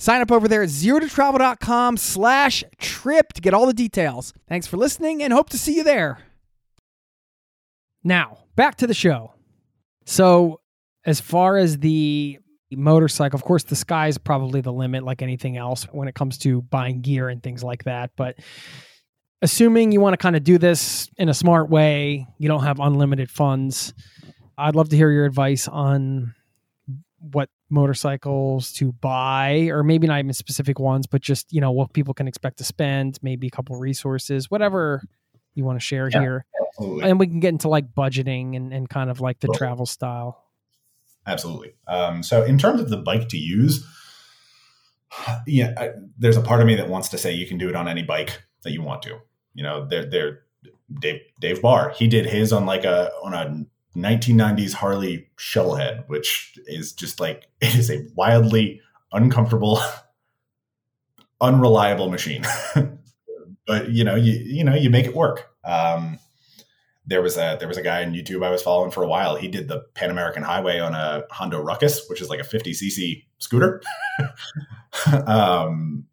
sign up over there at zerototravel.com slash trip to get all the details. Thanks for listening and hope to see you there. Now, back to the show. So as far as the motorcycle, of course, the sky is probably the limit like anything else when it comes to buying gear and things like that. But assuming you want to kind of do this in a smart way, you don't have unlimited funds. I'd love to hear your advice on what motorcycles to buy, or maybe not even specific ones, but just you know what people can expect to spend, maybe a couple resources, whatever you want to share Yeah. here, Absolutely. and we can get into like budgeting and, and kind of like the travel style. Absolutely. Um, so, in terms of the bike to use, yeah, I, there's a part of me that wants to say you can do it on any bike that you want to. You know, they're they're Dave Dave Barr. He did his on like a on a 1990s Harley shovelhead, which is just like it is a wildly uncomfortable, unreliable machine. but you know, you you know, you make it work. Um, there was a there was a guy on YouTube I was following for a while. He did the Pan American Highway on a Honda Ruckus, which is like a 50 cc scooter. um,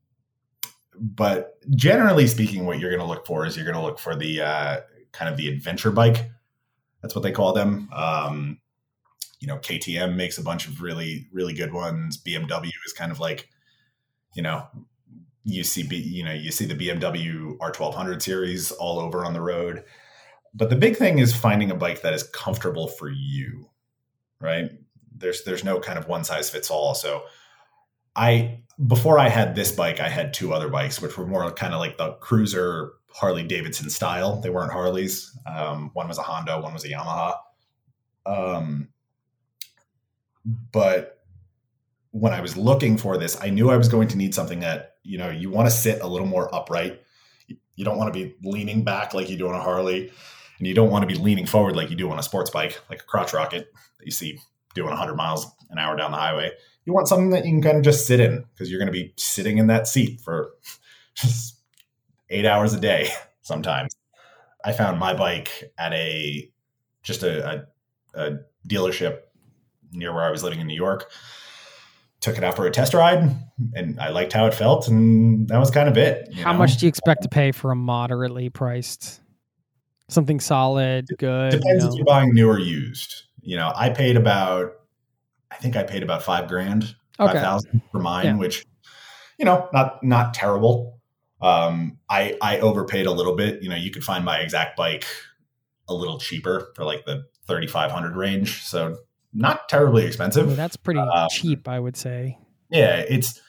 but generally speaking, what you're going to look for is you're going to look for the uh, kind of the adventure bike. That's what they call them. Um, you know, KTM makes a bunch of really really good ones. BMW is kind of like, you know, you see you know you see the BMW R1200 series all over on the road but the big thing is finding a bike that is comfortable for you right there's there's no kind of one size fits all so i before i had this bike i had two other bikes which were more kind of like the cruiser harley davidson style. They weren't harleys. Um, one was a honda one was a yamaha. Um, but when i was looking for this i knew i was going to need something that you know you want to sit a little more upright. You don't want to be leaning back like you do on a harley and you don't want to be leaning forward like you do on a sports bike, like a crotch rocket that you see doing 100 miles an hour down the highway. You want something that you can kind of just sit in because you're going to be sitting in that seat for eight hours a day sometimes. I found my bike at a just a, a, a dealership near where I was living in New York. Took it out for a test ride, and I liked how it felt, and that was kind of it. How know? much do you expect to pay for a moderately priced something solid, good. Depends you know. if you're buying new or used. You know, I paid about, I think I paid about five grand, okay. five thousand for mine, yeah. which, you know, not not terrible. Um, I I overpaid a little bit. You know, you could find my exact bike a little cheaper for like the thirty five hundred range, so not terribly expensive. that's pretty um, cheap, I would say. Yeah, it's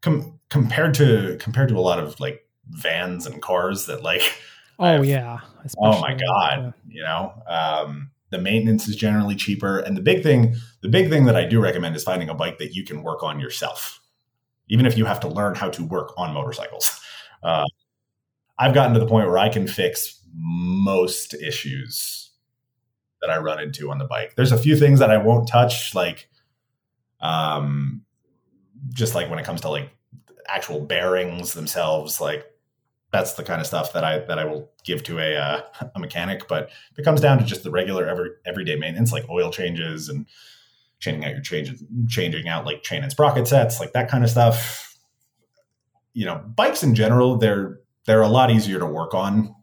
com- compared to compared to a lot of like vans and cars that like Oh yeah. Oh my god. You know, um, the maintenance is generally cheaper, and the big thing, the big thing that I do recommend is finding a bike that you can work on yourself, even if you have to learn how to work on motorcycles. Uh, I've gotten to the point where I can fix most issues that I run into on the bike. There's a few things that I won't touch, like, um, just like when it comes to like actual bearings themselves, like that's the kind of stuff that I that I will give to a uh, a mechanic. But if it comes down to just the regular every everyday maintenance, like oil changes and changing out your changes, changing out like chain and sprocket sets, like that kind of stuff. You know, bikes in general, they're they're a lot easier to work on.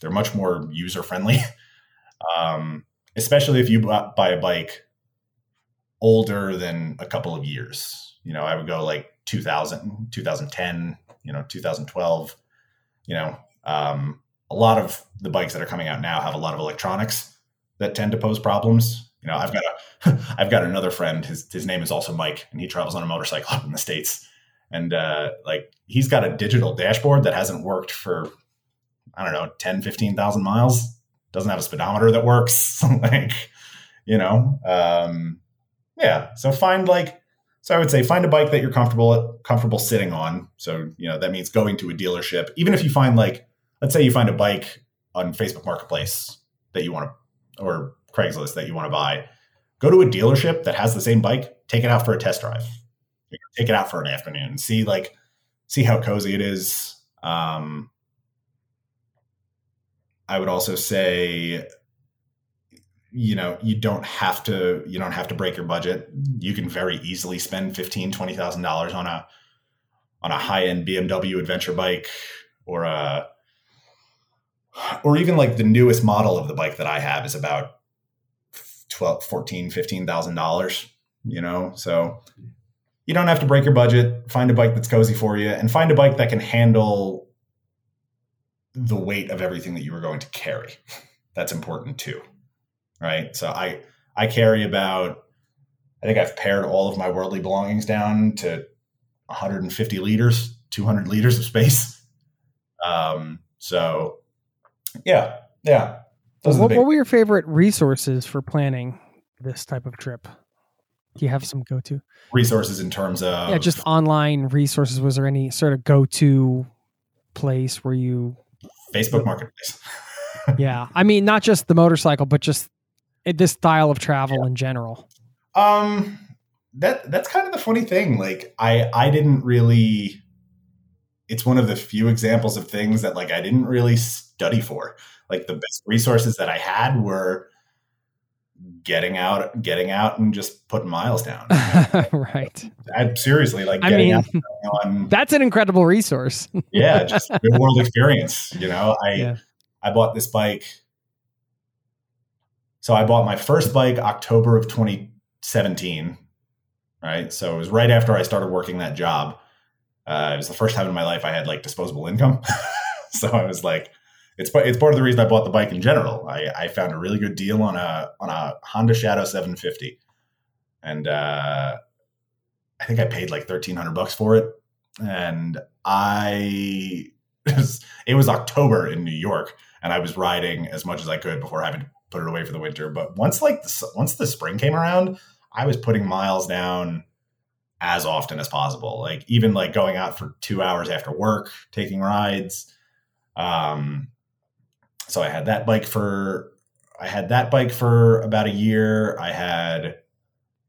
They're much more user friendly, um, especially if you buy a bike older than a couple of years. You know, I would go like 2000, 2010, you know, 2012 you know, um, a lot of the bikes that are coming out now have a lot of electronics that tend to pose problems. You know, I've got a, I've got another friend. His his name is also Mike, and he travels on a motorcycle up in the states. And uh, like he's got a digital dashboard that hasn't worked for I don't know 10, 15,000 miles. Doesn't have a speedometer that works. like, you know, um, yeah. So find like so I would say find a bike that you're comfortable comfortable sitting on. So you know that means going to a dealership. Even if you find like, let's say you find a bike on Facebook Marketplace that you want to, or Craigslist that you want to buy, go to a dealership that has the same bike. Take it out for a test drive. Take it out for an afternoon. and See like, see how cozy it is. Um, I would also say you know you don't have to you don't have to break your budget you can very easily spend 15 20000 dollars on a on a high-end bmw adventure bike or a or even like the newest model of the bike that i have is about 12 14 15000 dollars you know so you don't have to break your budget find a bike that's cozy for you and find a bike that can handle the weight of everything that you are going to carry that's important too right? So I I carry about I think I've pared all of my worldly belongings down to 150 liters, 200 liters of space. Um, so yeah, yeah. What, what were your favorite resources for planning this type of trip? Do you have some go to resources in terms of yeah, just online resources? Was there any sort of go to place where you Facebook Marketplace. yeah, I mean, not just the motorcycle, but just it, this style of travel yeah. in general. Um, that that's kind of the funny thing. Like, I I didn't really. It's one of the few examples of things that like I didn't really study for. Like the best resources that I had were getting out, getting out, and just putting miles down. right. I seriously like. I mean, on, that's an incredible resource. yeah, just real world experience. You know, I yeah. I bought this bike. So I bought my first bike October of 2017. Right, so it was right after I started working that job. Uh, it was the first time in my life I had like disposable income. so I was like, it's it's part of the reason I bought the bike in general. I, I found a really good deal on a on a Honda Shadow 750, and uh, I think I paid like thirteen hundred bucks for it. And I it was, it was October in New York, and I was riding as much as I could before having to put it away for the winter. But once like the, once the spring came around, I was putting miles down as often as possible. Like even like going out for two hours after work, taking rides. Um, so I had that bike for I had that bike for about a year. I had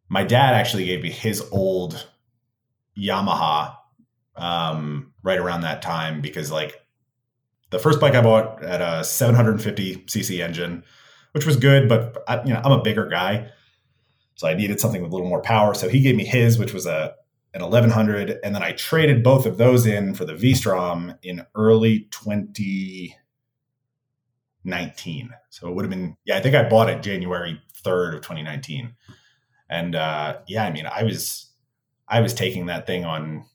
my dad actually gave me his old Yamaha um, right around that time because like the first bike I bought had a 750 cc engine, which was good, but I, you know I'm a bigger guy, so I needed something with a little more power. So he gave me his, which was a an 1100, and then I traded both of those in for the V-Strom in early 20. 19. So it would have been, yeah, I think I bought it January 3rd of 2019. And uh, yeah, I mean, I was, I was taking that thing on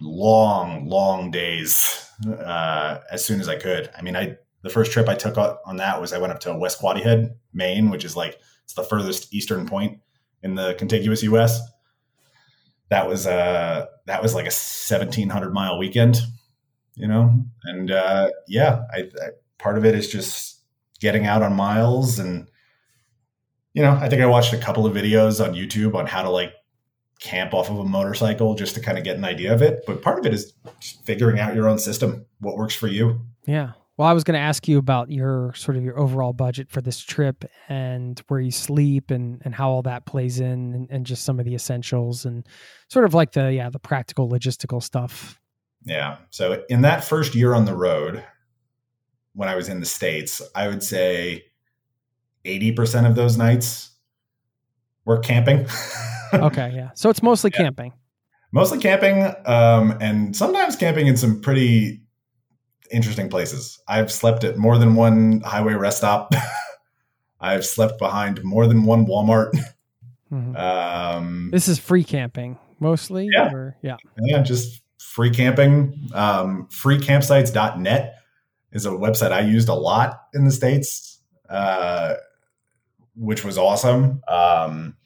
long, long days uh, as soon as I could. I mean, I, the first trip I took on that was I went up to West Quoddy Head, Maine, which is like, it's the furthest eastern point in the contiguous US. That was, uh, that was like a 1700 mile weekend, you know? And uh, yeah, I, I part of it is just getting out on miles and you know i think i watched a couple of videos on youtube on how to like camp off of a motorcycle just to kind of get an idea of it but part of it is figuring out your own system what works for you. Yeah. Well i was going to ask you about your sort of your overall budget for this trip and where you sleep and and how all that plays in and, and just some of the essentials and sort of like the yeah the practical logistical stuff. Yeah. So in that first year on the road when I was in the States, I would say 80% of those nights were camping. okay, yeah. So it's mostly yeah. camping. Mostly camping, um, and sometimes camping in some pretty interesting places. I've slept at more than one highway rest stop. I've slept behind more than one Walmart. Mm-hmm. Um, this is free camping mostly? Yeah. Or, yeah. Yeah, just free camping. Um, freecampsites.net is a website I used a lot in the states, uh, which was awesome. Um,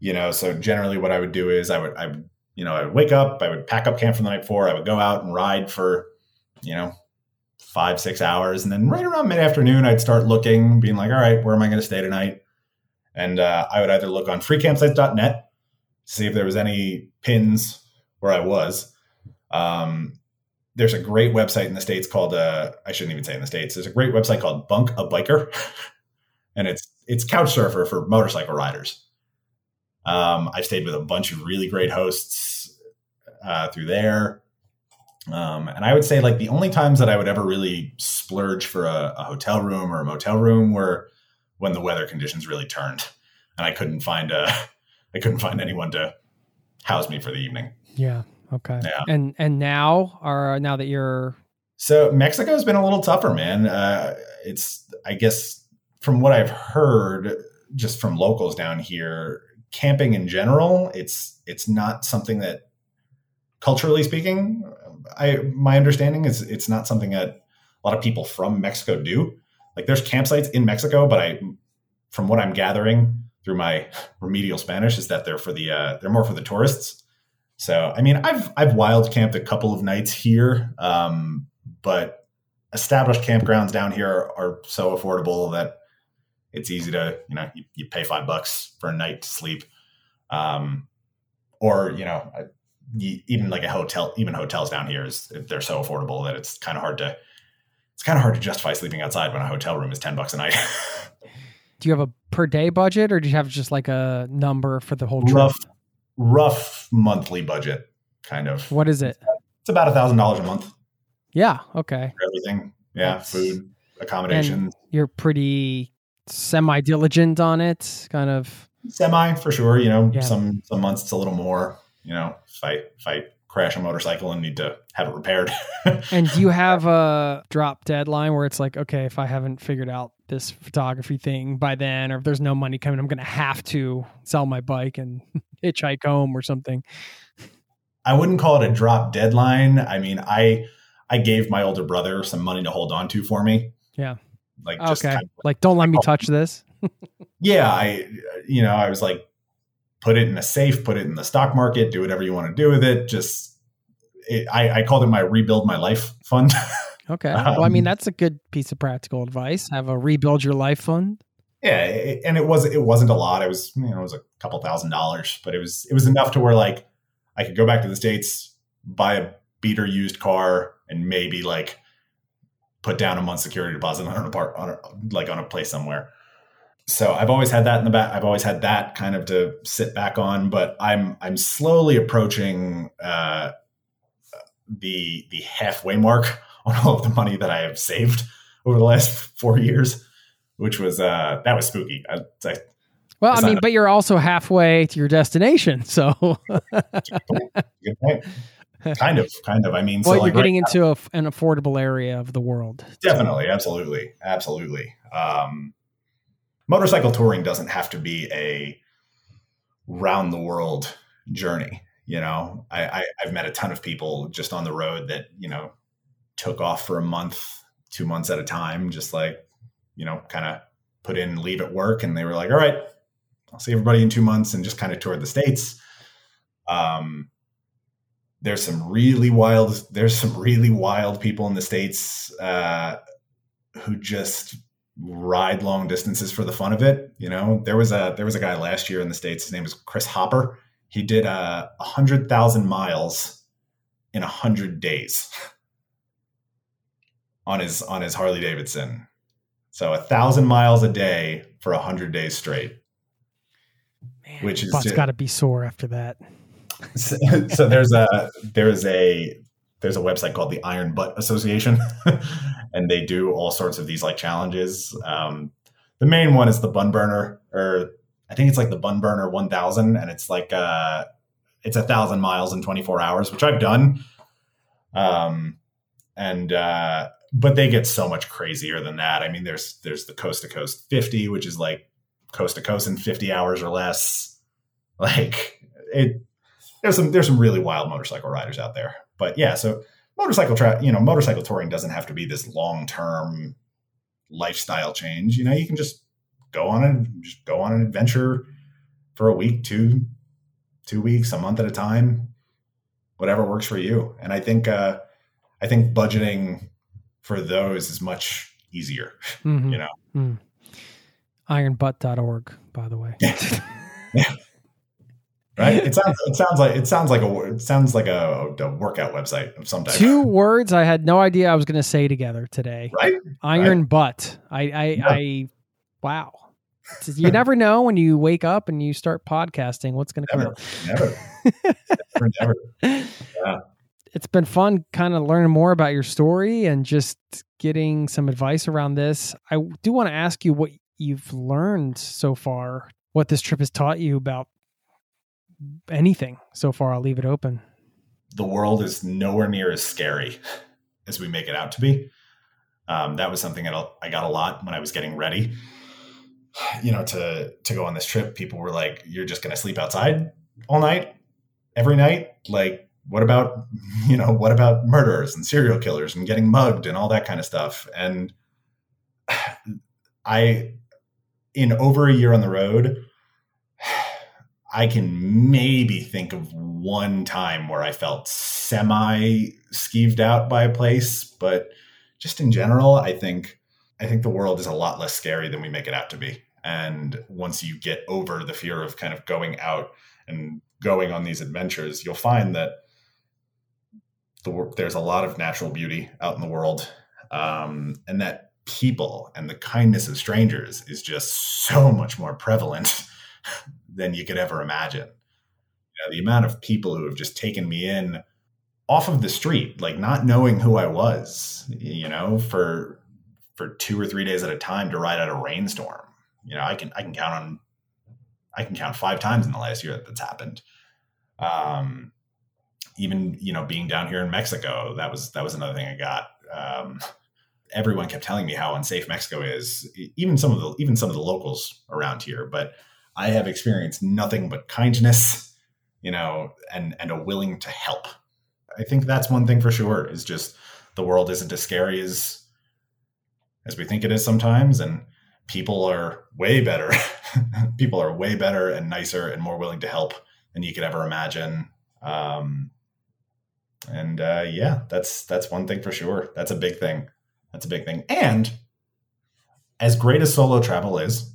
you know, so generally, what I would do is I would I would you know I would wake up, I would pack up camp from the night before, I would go out and ride for you know five six hours, and then right around mid afternoon, I'd start looking, being like, all right, where am I going to stay tonight? And uh, I would either look on freecampsites.net, see if there was any pins where I was. Um, there's a great website in the states called uh, I shouldn't even say in the states. There's a great website called Bunk a Biker, and it's it's Couchsurfer for motorcycle riders. Um, I've stayed with a bunch of really great hosts uh, through there, um, and I would say like the only times that I would ever really splurge for a, a hotel room or a motel room were when the weather conditions really turned, and I couldn't find a I couldn't find anyone to house me for the evening. Yeah. Okay. Yeah. And and now are now that you're so Mexico's been a little tougher, man. Uh, it's I guess from what I've heard, just from locals down here, camping in general, it's it's not something that culturally speaking, I my understanding is it's not something that a lot of people from Mexico do. Like there's campsites in Mexico, but I from what I'm gathering through my remedial Spanish is that they're for the uh, they're more for the tourists. So, I mean, I've I've wild camped a couple of nights here, um, but established campgrounds down here are, are, so affordable that it's easy to you know you, you, pay five bucks for a night to sleep, um, or you know you, even like a hotel, even hotels down here is they're so affordable that it's kind of hard to it's kind of hard to justify sleeping outside when a hotel room is ten bucks a night. Do you have a per day budget, or do you have just like a number for the whole trip? rough, rough monthly budget, kind of. What is it? It's about a thousand dollars a month Yeah. Okay. for everything. Yeah, That's- food, accommodation, You're pretty semi diligent on it, kind of. semi for sure. You know, Yeah. some some months it's a little more. You know, if I if I crash a motorcycle and need to have it repaired. And do you have a drop deadline where it's like, okay, if I haven't figured out this photography thing by then, or if there's no money coming, I'm going to have to sell my bike and hitchhike home or something? I wouldn't call it a drop deadline. I mean, I I gave my older brother some money to hold on to for me. Yeah. Like just Okay. kind of- Like, don't let me touch this. yeah, I you know, I was like put it in a safe, put it in the stock market, do whatever you want to do with it. Just it, I, I called it my rebuild my life fund. Okay. well, I mean, Um, that's a good piece of practical advice. Have a rebuild your life fund. yeah, it, and it was it wasn't a lot. It was you know it was a couple thousand dollars, but it was it was enough to where like I could go back to the states, buy a beater used car, and maybe like put down a month's security deposit on a part on a, like on a place somewhere. So I've always had that in the back. I've always had that kind of to sit back on, but I'm I'm slowly approaching uh, the the halfway mark on all of the money that I have saved over the last four years, which was uh, that was spooky. I, I, Well, I mean, not- but you're also halfway to your destination. So, kind of, kind of. I mean, well, so you're getting right into a, an affordable area of the world. now- definitely, absolutely, absolutely. Um, motorcycle touring doesn't have to be a round the world journey. You know, I, I I've met a ton of people just on the road that you know took off for a month, two months at a time, just like you know, kind of put in leave at work, and they were like, "All right, I'll see everybody in two months," and just kind of toured the states. Um, there's some really wild. There's some really wild people in the states uh, who just ride long distances for the fun of it. You know, there was a there was a guy last year in the states. His name was Chris Hopper. He did uh, a hundred thousand miles in a hundred days on his on his Harley Davidson. So a thousand miles a day for a hundred days straight. Man, Which is butt's ju- got to be sore after that. so, so there's a there's a there's a website called the Iron Butt Association, and they do all sorts of these like challenges. Um, the main one is the Bun Burner, or I think it's like the Bun Burner 1000, and it's like uh, it's a thousand miles in 24 hours, which I've done. Um, and uh, but they get so much crazier than that. I mean, there's there's the Coast to Coast 50, which is like coast to coast in 50 hours or less. Like it there's some there's some really wild motorcycle riders out there. But yeah, so motorcycle tra- you know, motorcycle touring doesn't have to be this long-term lifestyle change. You know, you can just go on and just go on an adventure for a week, two two weeks, a month at a time, whatever works for you. And I think uh I think budgeting for those is much easier. Mhm. You know. Mm. Ironbutt.org, by the way. Right? It sounds it sounds like it sounds like a it sounds like a, a workout website of some type. Two words I had no idea I was going to say together today. Right? Iron butt. I, I, Yeah. I, wow. You never know when you wake up and you start podcasting what's going to come Never. out. Never. never, never. It's been fun kind of learning more about your story and just getting some advice around this. I do want to ask you what you've learned so far, what this trip has taught you about anything so far. I'll leave it open. the world is nowhere near as scary as we make it out to be. Um, that was something that I got a lot when I was getting ready. You know, to to go on this trip, people were like, "You're just going to sleep outside all night, every night." Like, what about you know, what about murderers and serial killers and getting mugged and all that kind of stuff? And I, in over a year on the road, I can maybe think of one time where I felt semi skeeved out by a place, but just in general, I think I think the world is a lot less scary than we make it out to be. And once you get over the fear of kind of going out and going on these adventures, you'll find that the, there's a lot of natural beauty out in the world, um, and that people and the kindness of strangers is just so much more prevalent than you could ever imagine. You know, the amount of people who have just taken me in off of the street, like not knowing who I was, you know, for for two or three days at a time to ride out a rainstorm. You know, I can I can count on I can count five times in the last year that that's happened. Um, even you know being down here in Mexico, that was that was another thing I got. Um, everyone kept telling me how unsafe Mexico is. Even some of the even some of the locals around here, but I have experienced nothing but kindness, you know, and and a willing to help. I think that's one thing for sure. Is just the world isn't as scary as as we think it is sometimes, and people are way better. people are way better and nicer and more willing to help than you could ever imagine. Um, and uh, yeah, that's that's one thing for sure. That's a big thing. That's a big thing. And as great as solo travel is,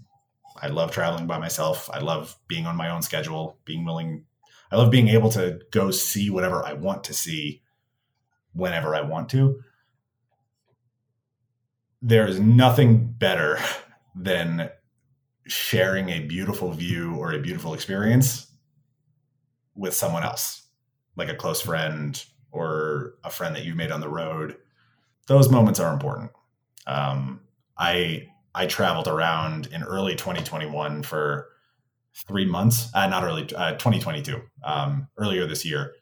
I love traveling by myself. I love being on my own schedule, being willing. I love being able to go see whatever I want to see whenever I want to. There's nothing better than sharing a beautiful view or a beautiful experience with someone else, like a close friend or a friend that you've made on the road. Those moments are important. Um, I I traveled around in early 2021 for three months. Uh, not early, uh, 2022. Um, earlier this year,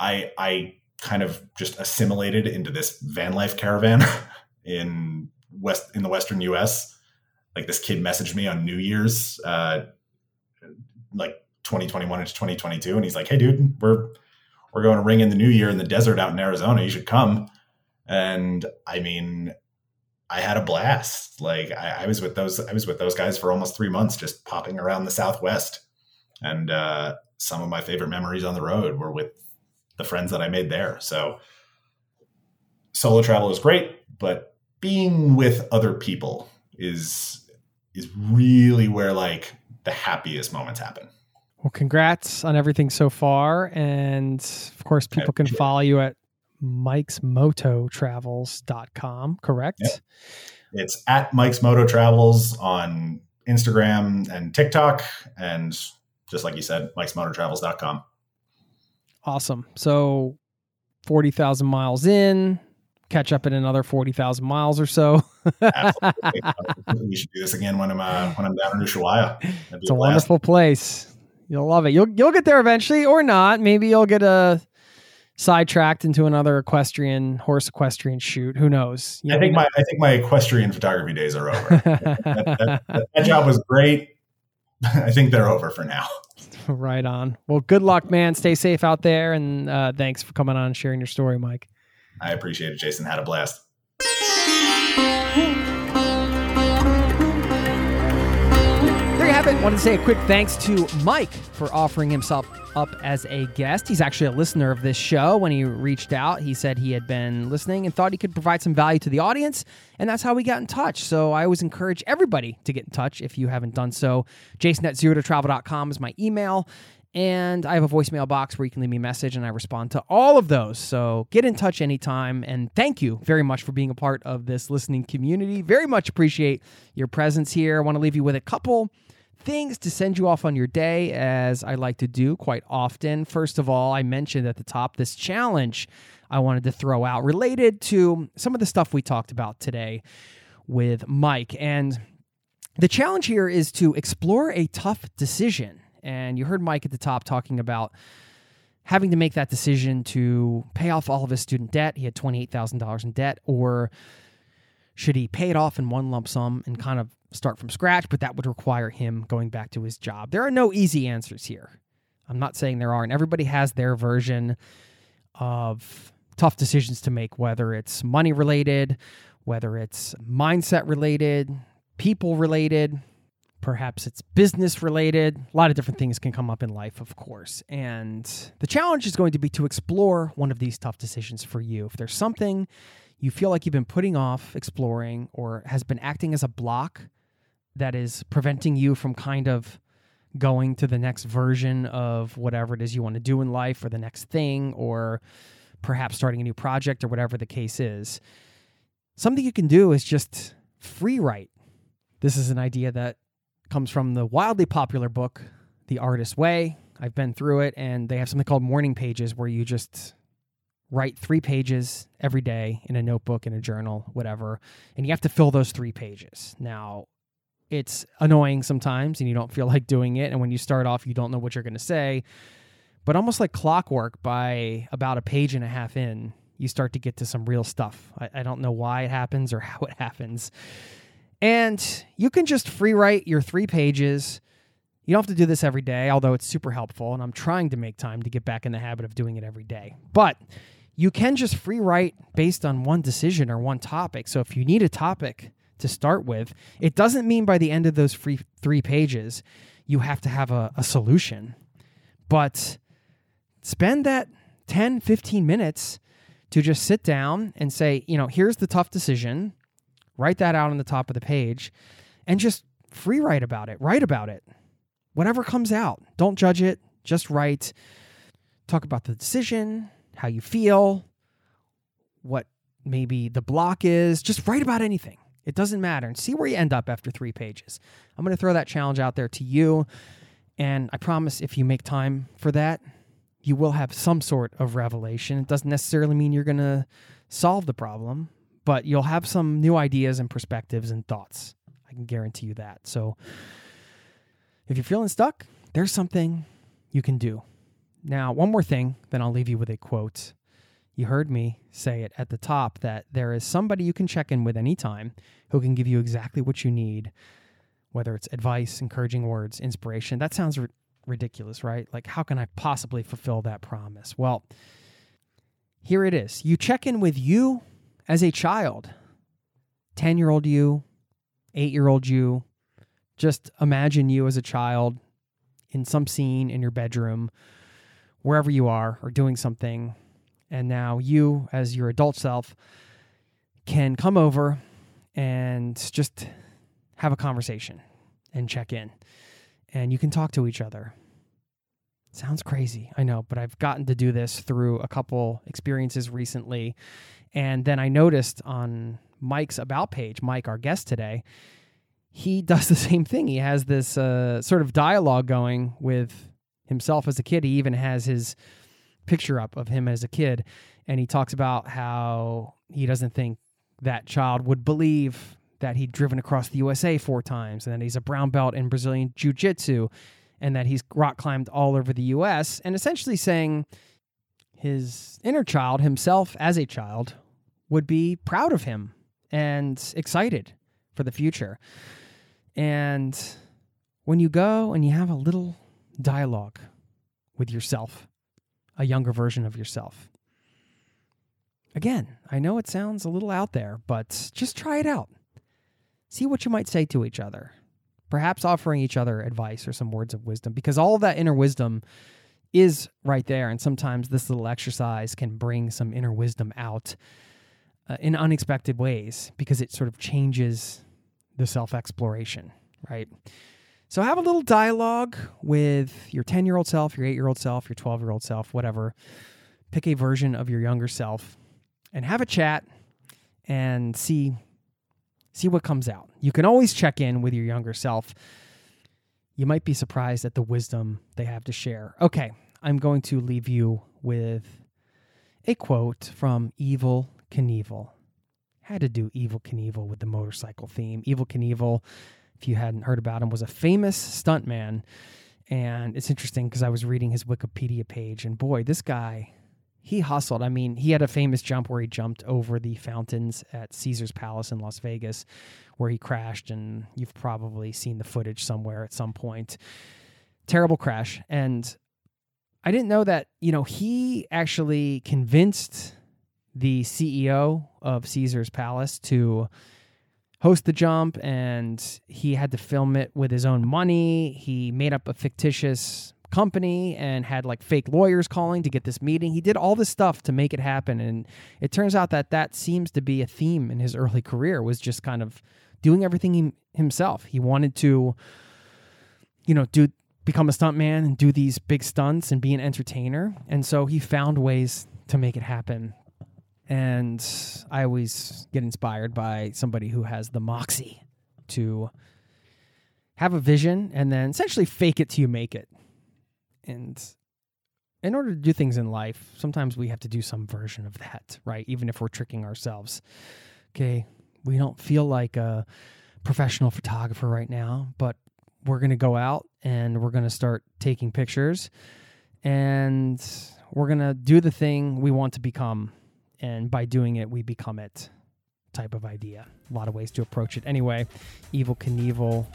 I I kind of just assimilated into this van life caravan in west in the western U.S. Like this kid messaged me on New Year's, uh, like 2021 into 2022, and he's like, "Hey, dude, we're we're going to ring in the new year in the desert out in Arizona. You should come." And I mean, I had a blast. Like I, I, was with those, I was with those guys for almost three months, just popping around the Southwest. And uh, some of my favorite memories on the road were with the friends that I made there. So solo travel is great, but being with other people is is really where like the happiest moments happen. Well, congrats on everything so far. And of course, people can follow you at mikesmototravels.com, correct? Yep. It's at Mike's Moto Travels on Instagram and TikTok. And just like you said, mikesmototravels.com. Awesome. So 40,000 miles in, catch up in another 40,000 miles or so. we should do this again when I'm, uh, when I'm down in Ushuaia. It's a, a wonderful place. You'll love it. You'll, you'll get there eventually or not. Maybe you'll get a, sidetracked into another equestrian horse equestrian shoot. Who knows? You I think my I think my equestrian photography days are over. that, that, that, job was great. I think they're over for now. Right on. Well, good luck, man. Stay safe out there, and uh, thanks for coming on and sharing your story, Mike. I appreciate it, Jason. Had a blast. It. Wanted to say a quick thanks to Mike for offering himself up as a guest. He's actually a listener of this show. When he reached out, he said he had been listening and thought he could provide some value to the audience, and that's how we got in touch. So I always encourage everybody to get in touch if you haven't done so. Jason at zero to travel.com is my email. And I have a voicemail box where you can leave me a message and I respond to all of those. So get in touch anytime. And thank you very much for being a part of this listening community. Very much appreciate your presence here. I want to leave you with a couple things to send you off on your day, as I like to do quite often. First of all, I mentioned at the top this challenge I wanted to throw out related to some of the stuff we talked about today with Mike. And the challenge here is to explore a tough decision. And you heard Mike at the top talking about having to make that decision to pay off all of his student debt. He had $28,000 in debt, or should he pay it off in one lump sum and kind of start from scratch, but that would require him going back to his job. There are no easy answers here. I'm not saying there aren't. Everybody has their version of tough decisions to make, whether it's money related, whether it's mindset related, people related, perhaps it's business related. A lot of different things can come up in life, of course. And the challenge is going to be to explore one of these tough decisions for you. If there's something you feel like you've been putting off exploring or has been acting as a block that is preventing you from kind of going to the next version of whatever it is you want to do in life or the next thing or perhaps starting a new project or whatever the case is. Something you can do is just free write. This is an idea that comes from the wildly popular book, The Artist's Way. I've been through it, and they have something called morning pages where you just write three pages every day in a notebook, in a journal, whatever, and you have to fill those three pages. Now, it's annoying sometimes and you don't feel like doing it. And when you start off, you don't know what you're going to say. But almost like clockwork, by about a page and a half in, you start to get to some real stuff. I, I don't know why it happens or how it happens. And you can just free write your three pages. You don't have to do this every day, although it's super helpful. And I'm trying to make time to get back in the habit of doing it every day. But you can just free write based on one decision or one topic. So if you need a topic to start with, it doesn't mean by the end of those free three pages you have to have a, a solution. But spend that 10, 15 minutes to just sit down and say, you know, here's the tough decision, write that out on the top of the page, and just free write about it, write about it. Whatever comes out, don't judge it, just write. Talk about the decision, how you feel, what maybe the block is, just write about anything. It doesn't matter and see where you end up after three pages. I'm going to throw that challenge out there to you. And I promise if you make time for that, you will have some sort of revelation. It doesn't necessarily mean you're going to solve the problem, but you'll have some new ideas and perspectives and thoughts. I can guarantee you that. So if you're feeling stuck, there's something you can do. Now, one more thing, then I'll leave you with a quote. You heard me say it at the top that there is somebody you can check in with anytime who can give you exactly what you need, whether it's advice, encouraging words, inspiration. That sounds r- ridiculous, right? Like, how can I possibly fulfill that promise? Well, here it is. You check in with you as a child 10 year old you, 8 year old you. Just imagine you as a child in some scene in your bedroom, wherever you are, or doing something and now you, as your adult self, can come over and just have a conversation and check in. And you can talk to each other. Sounds crazy, I know, but I've gotten to do this through a couple experiences recently. And then I noticed on Mike's About page, Mike, our guest today, he does the same thing. He has this uh, sort of dialogue going with himself as a kid. He even has his picture up of him as a kid, and he talks about how he doesn't think that child would believe that he'd driven across the USA four times, and that he's a brown belt in Brazilian Jiu Jitsu, and that he's rock climbed all over the US, and essentially saying his inner child, himself as a child, would be proud of him and excited for the future. And when you go and you have a little dialogue with yourself, a younger version of yourself. Again, I know it sounds a little out there, but just try it out. See what you might say to each other. Perhaps offering each other advice or some words of wisdom, because all that inner wisdom is right there. And sometimes this little exercise can bring some inner wisdom out uh, in unexpected ways because it sort of changes the self exploration, right? So have a little dialogue with your 10 year old self, your 8 year old self, your 12 year old self, whatever. Pick a version of your younger self and have a chat and see see what comes out. You can always check in with your younger self. You might be surprised at the wisdom they have to share. Okay, I'm going to leave you with a quote from Evel Knievel. Had to do Evel Knievel with the motorcycle theme. Evel Knievel if you hadn't heard about him, was a famous stuntman. And it's interesting because I was reading his Wikipedia page, and boy, this guy, he hustled. I mean, he had a famous jump where he jumped over the fountains at Caesar's Palace in Las Vegas, where he crashed, and you've probably seen the footage somewhere at some point. Terrible crash. And I didn't know that, you know, he actually convinced the CEO of Caesar's Palace to host the jump and he had to film it with his own money. He made up a fictitious company and had like fake lawyers calling to get this meeting. He did all this stuff to make it happen and it turns out that that seems to be a theme in his early career was just kind of doing everything himself. He wanted to you know do become a stuntman and do these big stunts and be an entertainer. And so he found ways to make it happen. And I always get inspired by somebody who has the moxie to have a vision and then essentially fake it till you make it. And in order to do things in life, sometimes we have to do some version of that, right? Even if we're tricking ourselves. Okay, we don't feel like a professional photographer right now, but we're going to go out and we're going to start taking pictures and we're going to do the thing we want to become. And by doing it, we become it type of idea. A lot of ways to approach it. Anyway, Evel Knievel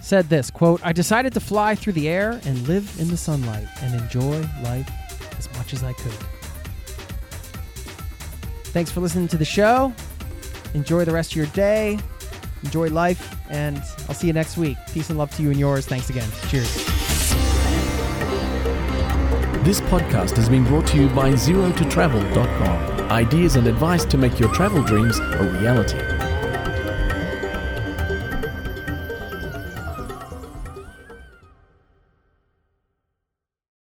said this quote, I decided to fly through the air and live in the sunlight and enjoy life as much as I could. Thanks for listening to the show. Enjoy the rest of your day. Enjoy life, and I'll see you next week. Peace and love to you and yours. Thanks again. Cheers. This podcast has been brought to you by ZeroToTravel.com. Ideas and advice to make your travel dreams a reality.